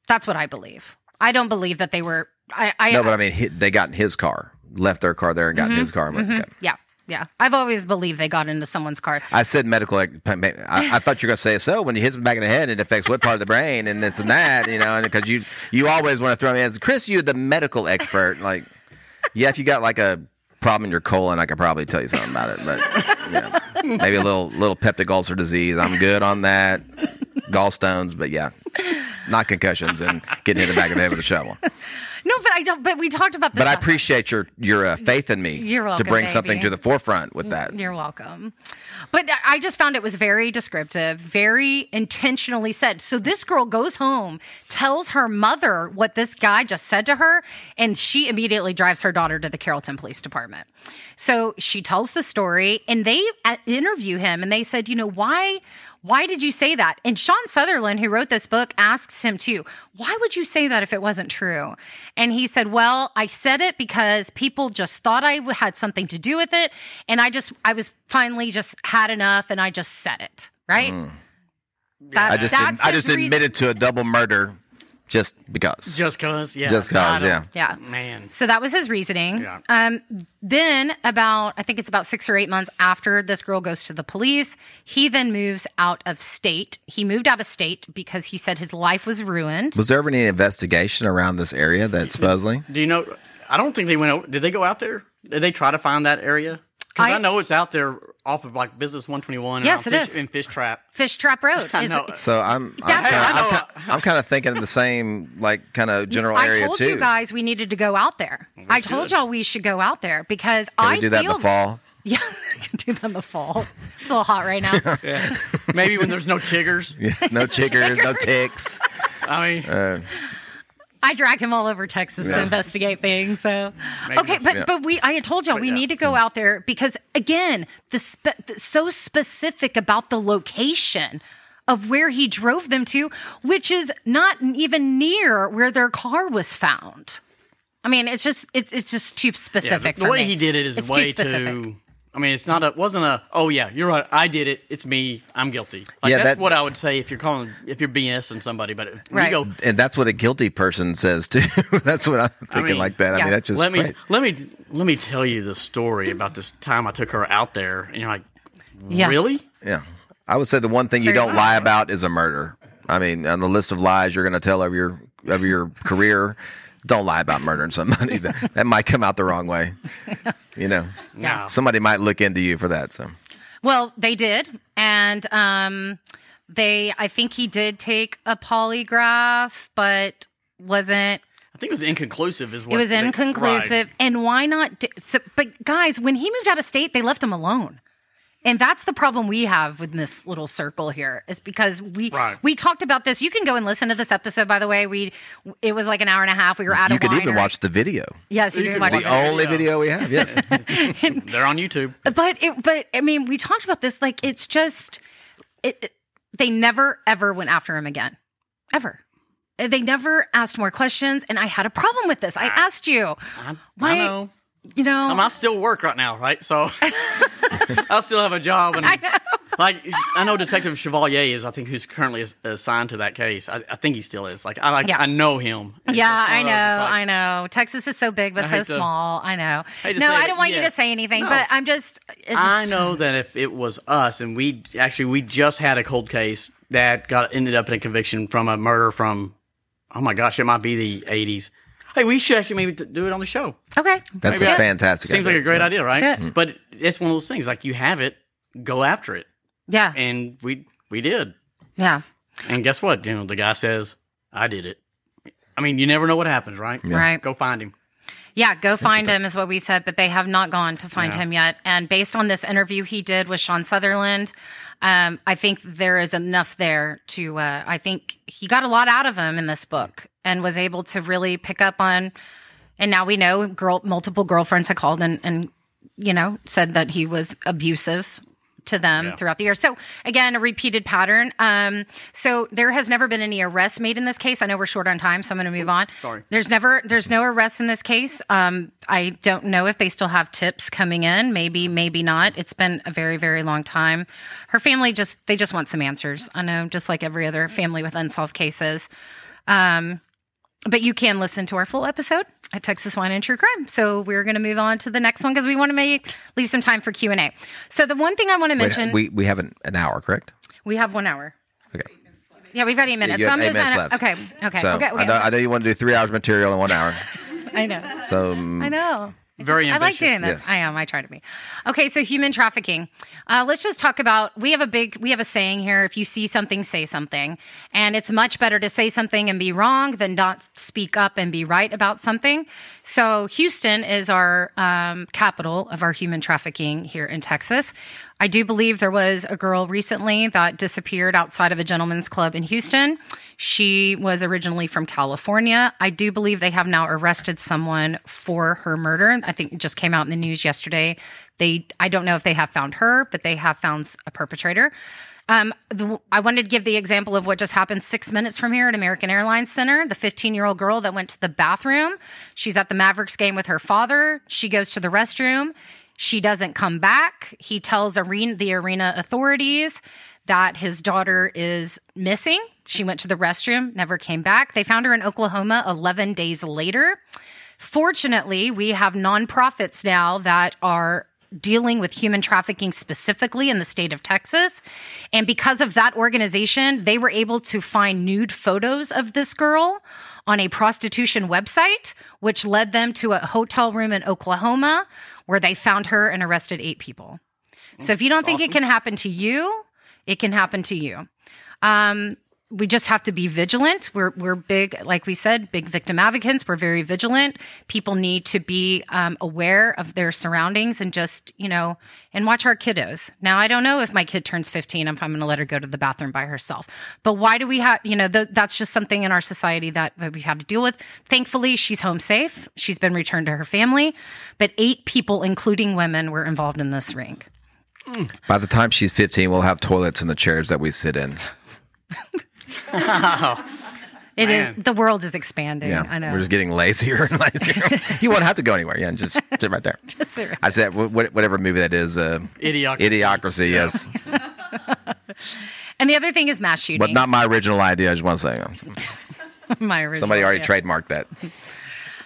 That's what I believe. I don't believe that they were. I, I No, but I mean, he, they got in his car, left their car there, and got Mm-hmm. in his car. And went, okay. yeah, yeah. I've always believed they got into someone's car. I said medical. I, I thought you were going to say so. When you hit him back in the head, it affects what part of the brain, and this and that, you know, because you you always want to throw me as Chris, you're the medical expert. Like, yeah, if you got like a problem in your colon, I could probably tell you something about it, but know, maybe a little little peptic ulcer disease. I'm good on that. Gallstones, but yeah, not concussions and getting hit in the back of the head with a shovel. No, but I don't. But we talked about this. But I appreciate your your uh, faith in me You're welcome to bring something to the forefront with that. You're welcome. But I just found it was very descriptive, very intentionally said. So this girl goes home, tells her mother what this guy just said to her, and she immediately drives her daughter to the Carrollton Police Department. So she tells the story, and they uh, interview him, and they said, you know, why? Why did you say that? And Sean Sutherland, who wrote this book, asks him too, why would you say that if it wasn't true? And he said, well, I said it because people just thought I had something to do with it. And I just, I was finally just had enough and I just said it. Right. Hmm. That- I just that's I his just reason- admitted to a double murder just because. Just cause, yeah. Just 'cause, I yeah. Yeah. Man. So that was his reasoning. Yeah. Um, then about I think it's about six or eight months after this girl goes to the police, he then moves out of state. He moved out of state because he said his life was ruined. Was there ever any investigation around this area that's puzzling? Do you know? I don't think they went. Over, did they go out there? Did they try to find that area? Because I, I- know it's out there off of like Business 121. Yes, around it Fish, is. in Fish Trap. Fish Trap Road. [laughs] Is- So I'm I'm That's- kind of. I'm, I'm kind of thinking of the same like kind of general I area told you guys we needed to go out there. I told y'all we should go out there because Can I we do that in the fall? [laughs] Yeah, I can do that in the fall. It's a little hot right now. [laughs] Yeah. Maybe when there's no chiggers. Yeah, no chiggers, no ticks. I mean, Uh, I drag him all over Texas to investigate things. So Maybe okay, but Yeah. but we I had told y'all we yeah. need to go out there because again, the, spe- the so specific about the location of where he drove them to, which is not even near where their car was found. I mean, it's just it's it's just too Yeah, specific. the, the for way me. he did it is It's way too specific. too. I mean, it's not a wasn't a. Oh yeah, you're right. I did it. It's me. I'm guilty. Like, Yeah, that's that- what I would say if you're calling if you're BSing somebody. But Right. you go, and that's what a guilty person says too. [laughs] that's what I'm thinking mean, like that. I mean, that's just let me great. let me let me tell you the story about this time I took her out there, and you're like, Yeah. really? Yeah. I would say the one thing you don't lie about is a murder. I mean, on the list of lies you're going to tell of your of your career, don't lie about murdering somebody. [laughs] that, that might come out the wrong way. You know, Yeah. somebody might look into you for that. So Well, they did, and um, they. I think he did take a polygraph, but wasn't. I think it was inconclusive. Is what It was they- inconclusive, and why not? Do, so, but guys, when he moved out of state, they left him alone. And that's the problem we have with this little circle here is because we Right. we talked about this. You can go and listen to this episode. By the way, we it was like an hour and a half. We were at you a could even winery. watch the video. Yes, you, You can watch The watch it. only video. video we have. Yes. Right. [laughs] They're on YouTube. but it but i mean we talked about this like it's just it, it- they never ever went after him again ever they never asked more questions and i had a problem with this i asked you I, Why- I know. You know I, mean, I still work right now, right? So [laughs] I still have a job, and [laughs] like I know Detective Chevalier is, I think, who's currently assigned to that case. I, I think he still is. Like I like, Yeah. I know him. Yeah, I know, like, I know. Texas is so big but so to- small. I know. to No, I don't want you to say anything, No. but I'm just. It's just I know that if it was us, and we actually we just had a cold case that got ended up in a conviction from a murder from, oh my gosh, it might be the '80s. Hey, we should actually maybe do it on the show. Okay, That's Maybe a I- fantastic. Seems idea. like a great idea, right? Let's do But it's one of those things like you have it, go after it, yeah, and we we did. yeah, And guess what? You know, the guy says, I did it. I mean, you never know what happens, right? right. Go find him. Yeah, go find him is what we said, but they have not gone to find Yeah. him yet. And based on this interview he did with Sean Sutherland, um, I think there is enough there to. Uh, I think he got a lot out of him in this book and was able to really pick up on. And now we know girl, multiple girlfriends had called and and you know said that he was abusive to them Yeah. throughout the year. So again, a repeated pattern. Um, so there has never been any arrests made in this case. I know we're short on time, so I'm going to move on. sorry. There's never there's no arrests in this case. Um, I don't know if they still have tips coming in. Maybe, maybe not. It's been a very, very long time. Her family just they just want some answers. I know, just like every other family with unsolved cases. Um, but you can listen to our full episode at Texas Wine and True Crime. So we're going to move on to the next one because we want to make leave some time for Q and A. So the one thing I want to mention, we, we we have an, an hour, correct? We have one hour. Okay. Yeah, we've got eight minutes. you so have I'm eight just minutes gonna, left. okay, okay, So okay, okay. I, know, I know you want to do three hours material in one hour. [laughs] I know. So um, I know. Very I like ambitious. doing this. Yes. I am. I try to be. Okay, so human trafficking. Uh, let's just talk about. We have a big. We have a saying here: if you see something, say something. And it's much better to say something and be wrong than not speak up and be right about something. So Houston is our um, capital of our human trafficking here in Texas. I do believe there was a girl recently that disappeared outside of a gentleman's club in Houston. She was originally from California. I do believe they have now arrested someone for her murder. I think it just came out in the news yesterday. They, I don't know if they have found her, but they have found a perpetrator. Um, the, I wanted to give the example of what just happened six minutes from here at American Airlines Center. The 15 year old girl that went to the bathroom. She's at the Mavericks game with her father. She goes to the restroom. She doesn't come back. He tells arena, the arena authorities that his daughter is missing. She went to the restroom, never came back. They found her in Oklahoma 11 days later. Fortunately, we have nonprofits now that are dealing with human trafficking specifically in the state of Texas. And because of that organization, they were able to find nude photos of this girl on a prostitution website, which led them to a hotel room in Oklahoma where they found her and arrested eight people. So if you don't think it can happen to you, it can happen to you. Um, we just have to be vigilant. We're we're big, like we said, big victim advocates. We're very vigilant. People need to be um, aware of their surroundings and just you know and watch our kiddos. Now I don't know if my kid turns fifteen if I'm going to let her go to the bathroom by herself. But why do we have you know th- that's just something in our society that that we've had to deal with. Thankfully, she's home safe. She's been returned to her family. But eight people, including women, were involved in this ring. By the time she's 15, we'll have toilets in the chairs that we sit in. It is. Man. The world is expanding. Yeah, I know. We're just getting lazier and lazier. [laughs] you won't have to go anywhere. Yeah, just sit right there. [laughs] sit right I said wh- wh- whatever movie that is. Uh, Idiocracy. Idiocracy. Yes, [laughs] and the other thing is mass shootings. but not my original idea. I just want to say my original. somebody already idea. trademarked that.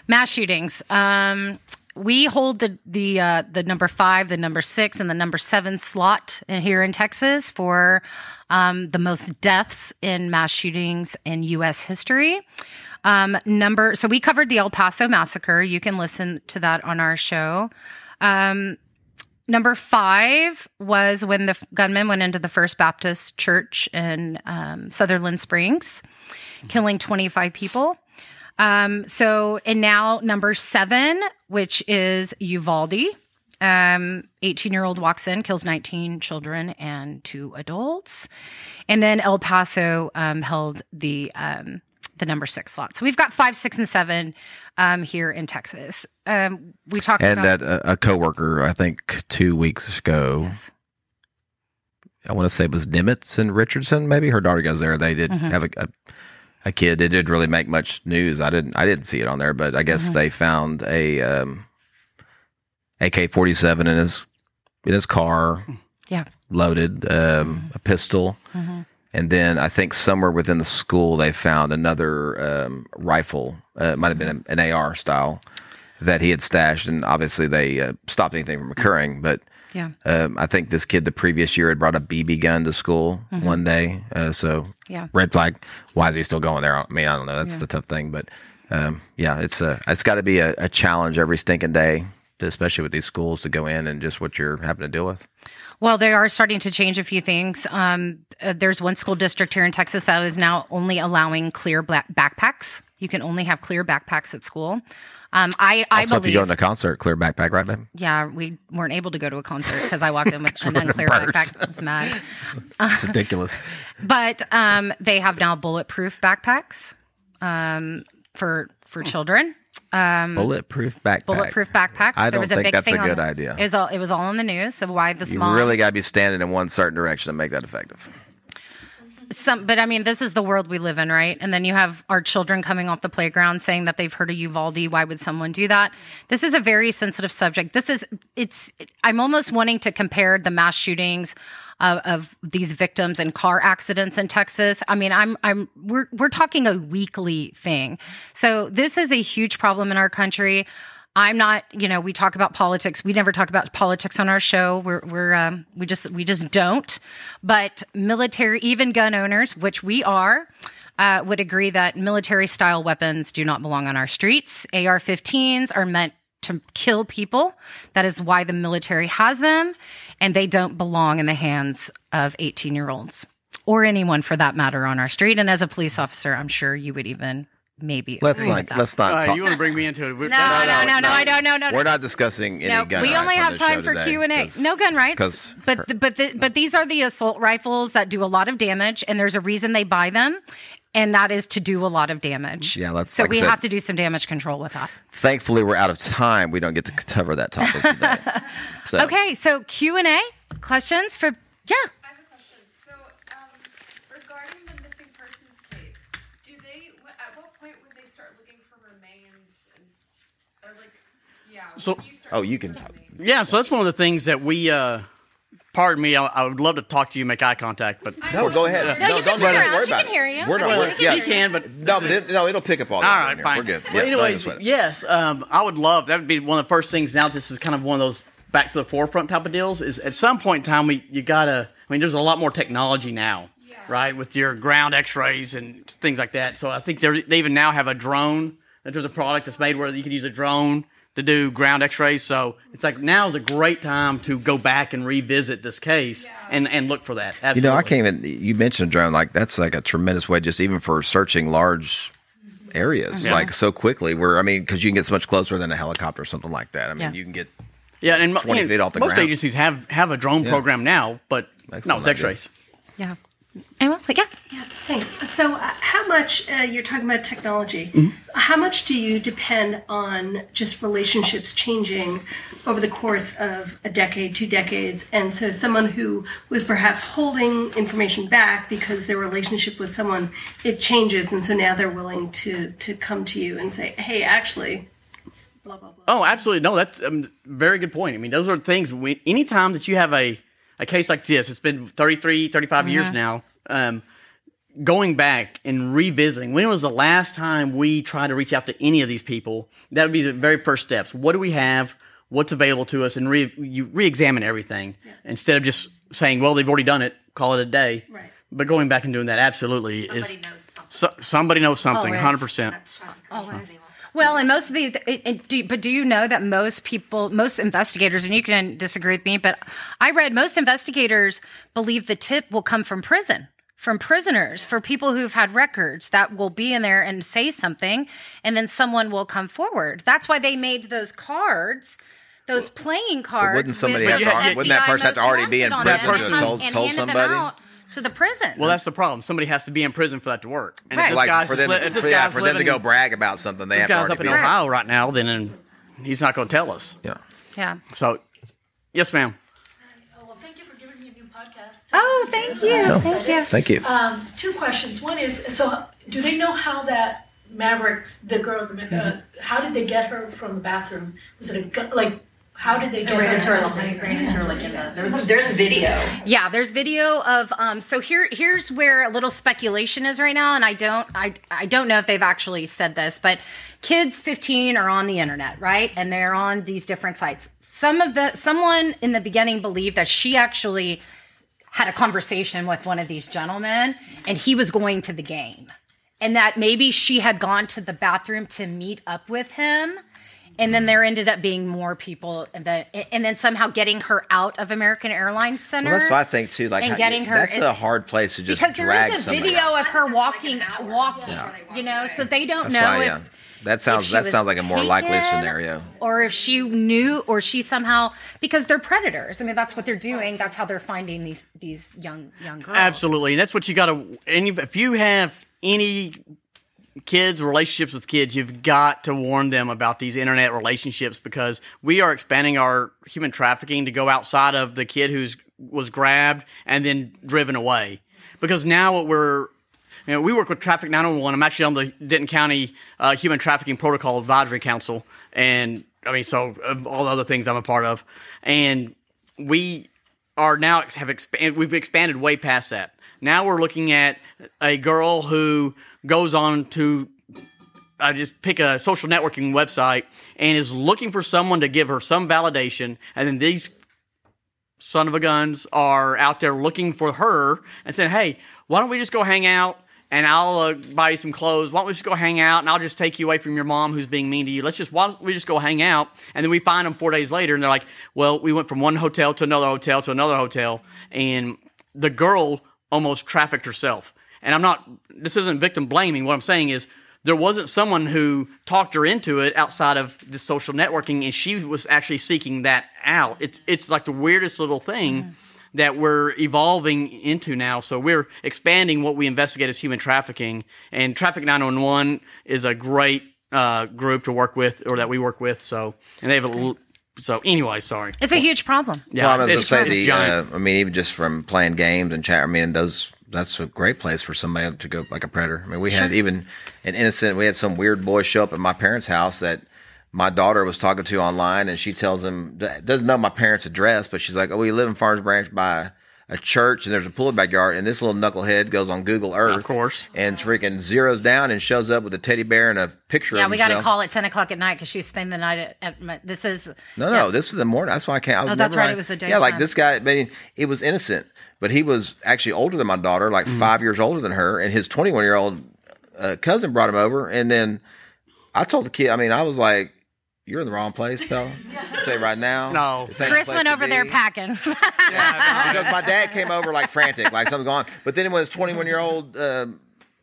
mass shootings. Um, we hold the the uh, the number five, the number six, and the number seven slot in, here in Texas for um, the most deaths in mass shootings in U.S. history. Um, number so we covered the El Paso massacre. You can listen to that on our show. Um, number five was when the gunman went into the First Baptist Church in um, Sutherland Springs, killing 25 people. Um, so, and now number seven, which is Uvalde. Um, 18 year old walks in, kills 19 children and two adults. And then El Paso um, held the um, the number six slot. So we've got five, six, and seven um, here in Texas. Um, we talked And about that uh, a coworker, I think, two weeks ago. Yes. I want to say it was Nimitz and Richardson. Maybe her daughter goes there. They did Mm-hmm. have a, a a kid. It didn't really make much news. I didn't. I didn't see it on there, but I guess Mm-hmm. they found a um, AK forty seven in his in his car, Yeah. loaded, um, a pistol, and then I think somewhere within the school they found another um, rifle. Uh, it might have been an, an AR style that he had stashed, and obviously they uh, stopped anything from occurring, but. Yeah. Um, I think this kid the previous year had brought a BB gun to school one day. Uh, so Yeah. red flag. Why is he still going there? I mean, I don't know. That's the tough thing, but um, yeah, it's a it's got to be a, a challenge every stinking day, to, especially with these schools to go in and just what you're having to deal with. Well, they are starting to change a few things. Um, uh, there's one school district here in Texas that is now only allowing clear black backpacks. You can only have clear backpacks at school. Um, I, I So if you go believe, in a concert, clear backpack, right, babe? yeah, we weren't able to go to a concert because I walked in with [laughs] an unclear backpack. I was mad. [laughs] Ridiculous. [laughs] But um, they have now bulletproof backpacks um, for for children. Bulletproof backpack. Bulletproof backpacks. I don't was a think big that's a on good it. idea. It was all it was all on the news. So why the small? You really got to be standing in one certain direction to make that effective. Some but i mean this is the world we live in right? And then you have our children coming off the playground saying that they've heard of uvalde. Why would someone do that? This is a very sensitive subject. This is it's i'm almost wanting to compare the mass shootings of, of these victims and car accidents in texas. I mean i'm i'm we're we're talking a weekly thing. So this is a huge problem in our country I'm not, you know, we talk about politics. We never talk about politics on our show. We're, we're, um, we just, we just don't. But military, even gun owners, which we are, uh, would agree that military style weapons do not belong on our streets. AR 15s are meant to kill people. That is why the military has them, and they don't belong in the hands of 18 year olds or anyone for that matter on our street. And as a police officer, I'm sure you would even maybe Let's not let's not Uh, talk. you want to bring me into it? no, no, no, no, no, I don't, no, no, no. We're not discussing any No, gun we rights only on have this time for Q and A. No gun rights. but her- but the, but these are the assault rifles that do a lot of damage, and there's a reason they buy them, and that is to do a lot of damage. Yeah, let's- So like we said- have to do some damage control with that. Thankfully, we're out of time. We don't get to cover that topic today. [laughs] So, Okay, so Q and A questions for yeah. I have a question. So, um, regarding the missing persons case, do they? wh- At what point would they start looking for remains and, s- or like, yeah? when So- do you start Oh, you can talk. Yeah, so that's one of the things that we. Uh, pardon me, I, I would love to talk to you, make eye contact, but No, go ahead. No, you don't turn worry around. worry She about can it. hear you. We're not. Well, we're- yeah. she can. But No, but it, no, it'll pick up all. All that right, in here. fine. We're good. Well, Yeah, don't anyways, yes, um, I would love that would be one of the first things. Now, this is kind of one of those back to the forefront type of deals. Is at some point in time we you gotta. I mean, there's a lot more technology now, right? With your ground X-rays and things like that. So I think they're- they even now have a drone. That there's a product that's made where you can use a drone to do ground X-rays. So it's like now is a great time to go back and revisit this case and and look for that. Absolutely. You know, I can't even. You mentioned drone. Like that's like a tremendous way, just even for searching large mm-hmm. areas, like so quickly. Where I mean, because you can get so much closer than a helicopter or something like that. I mean, Yeah. you can get. Yeah, and, 20 and feet off the most ground. agencies have have a drone program now, but Excellent no, with. X-rays. Yeah. Anyone else? Like, yeah. Yeah, thanks. So, uh, how much uh, you're talking about technology? Mm-hmm. How much do you depend on just relationships changing over the course of a decade, two decades? And so, someone who was perhaps holding information back because their relationship with someone it changes, and so now they're willing to to come to you and say, "Hey, actually." Blah, blah, blah. Oh, absolutely. No, that's um, very good point. I mean, those are things. We, anytime that you have a, a case like this, it's been 33, 35 years now. Um, going back and revisiting, when was the last time we tried to reach out to any of these people? That would be the very first steps. What do we have? What's available to us? And re, you re-examine everything instead of just saying, "Well, they've already done it. Call it a day." Right. But going back and doing that absolutely is Somebody knows something. so, somebody knows something. Always. Hundred percent. That's drives me crazy. Well, and most of the, it, it, do, but do you know that most people, most investigators, and you can disagree with me, but I read most investigators believe the tip will come from prison, from prisoners, for people who've had records that will be in there and say something, and then someone will come forward. That's why they made those cards. Those playing cards. wouldn't somebody with have to wouldn't that person have to already be in wanted on it prison to told- told somebody? Out To the prison. Well, that's the problem. Somebody has to be in prison for that to work. And Right. if this like guy's for them, li- if this for, yeah, guy's for them to go brag about something, they this have to guy's already up in be. Ohio right now, then then he's not going to tell us. Yeah. yeah. So, yes, ma'am. Oh, well, thank you for giving me a new podcast. Oh, thank you. Thank you. Thank you. Um, two questions. One is, so do they know how that Maverick, the girl, uh, how did they get her from the bathroom? Was it a gu- like? How did they get Ran into her, her? like, ran into her, like, in the, there was a, there's a video. Yeah, there's video of um so here here's where a little speculation is right now and I don't I I don't know if they've actually said this, but kids 15 are on the internet, right? And they're on these different sites. Some of the someone in the beginning believed that she actually had a conversation with one of these gentlemen and he was going to the game. And that maybe she had gone to the bathroom to meet up with him and then there ended up being more people that and then somehow getting her out of American Airlines Center. Well, that's what I think too. Like and getting her- that's a hard place to just because there drag is a somebody. video of her walking, Like walking, before they walk you know, so they don't That's know why, if yeah. That sounds that sounds like a more likely scenario. or if she knew, or she somehow because they're predators. I mean, that's what they're doing. That's how they're finding these these young young girls. Absolutely, and that's what you got to. Any if you have any kids relationships with kids, you've got to warn them about these internet relationships because we are expanding our human trafficking to go outside of the kid who's was grabbed and then driven away. Because now what we're you know, we work with Traffick911. I'm actually on the Denton County uh, Human Trafficking Protocol Advisory Council, and I mean, so all the other things I'm a part of, and we are now have expanded. We've expanded way past that. Now we're looking at a girl who goes on to I just pick a social networking website and is looking for someone to give her some validation, and then these son of a guns are out there looking for her and saying, "Hey, why don't we just go hang out?" And I'll uh, buy you some clothes. Why don't we just go hang out? And I'll just take you away from your mom who's being mean to you. Let's just why don't we just go hang out? And then we find them four days later, and they're like, "Well, we went from one hotel to another hotel to another hotel, and the girl almost trafficked herself." And I'm not. This isn't victim blaming. What I'm saying is there wasn't someone who talked her into it outside of the social networking, and she was actually seeking that out. It's it's like the weirdest little thing that we're evolving into now. So we're expanding what we investigate as human trafficking, and Traffick911 is a great uh, group to work with, or that we work with. So and they have a so anyway. Sorry. It's a huge problem. Yeah, well, I was it's- going to it's say the. Uh, I mean, even just from playing games and chat. I mean, those. That's a great place for somebody to go like a predator. I mean, we had even an innocent. We had some weird boy show up at my parents' house that my daughter was talking to online, and she tells him doesn't know my parents' address, but she's like, "Oh, we live in Farmers Branch by a church, and there's a pool in the backyard." And this little knucklehead goes on Google Earth, Of course. and freaking zeroes down and shows up with a teddy bear and a picture. Yeah, of we got to call at 10 o'clock at night because she's spending the night at, at my, this is. No, no, this was the morning. That's why I can't. I Oh, that's right, I- it was the day. Yeah, like this guy. I mean, it was innocent, but he was actually older than my daughter, like Mm-hmm. five years older than her, and his twenty-one year old uh, cousin brought him over, and then I told the kid. I mean, I was like. You're in the wrong place, pal. [laughs] I'll tell you right now. No. This ain't the Chris went over there be. packing. [laughs] because my dad came over like frantic, like something going on. But then when his 21 year old uh,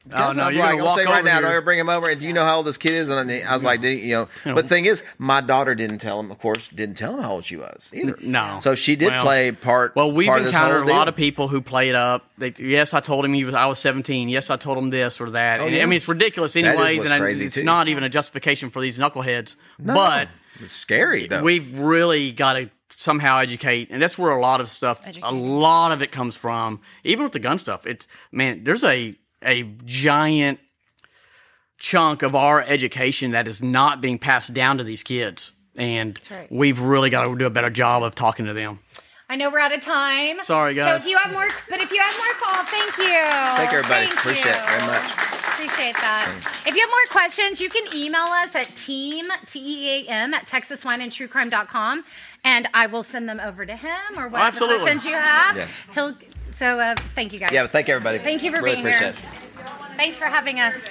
That's oh, no, what I'm you're like, gonna I'm walk saying right now, here. don't ever bring him over. And do you know how old this kid is? And I was like, you know, but the thing is, my daughter didn't tell him. Of course, didn't tell him how old she was either. No. So she did Well- play part. Well, we've part of this encountered a lot deal. of people who played up. They, yes, I told him he was. I was 17. Yes, I told him this or that. Oh, and, Oh, yeah. I mean, it's ridiculous, is anyways, what's and I- crazy, it's too. not even a justification for these knuckleheads. No, but it's scary though. we've really got to somehow educate, and that's where a lot of stuff, a lot of it comes from. Even with the gun stuff, it's man, there's a a giant chunk of our education that is not being passed down to these kids, and right. we've really got to do a better job of talking to them. I know we're out of time. Sorry, guys. So if you have more, but if you have more call, thank you. Thank you, everybody. Thank Appreciate it very much. Appreciate that. If you have more questions, you can email us at team, T-E-A-M, at texaswineandtruecrime.com, and I will send them over to him or whatever absolutely. questions you have. Yes. He'll, so uh, thank you guys. Yeah, thank you, everybody. Thank you for really being here. it. Thanks for having us.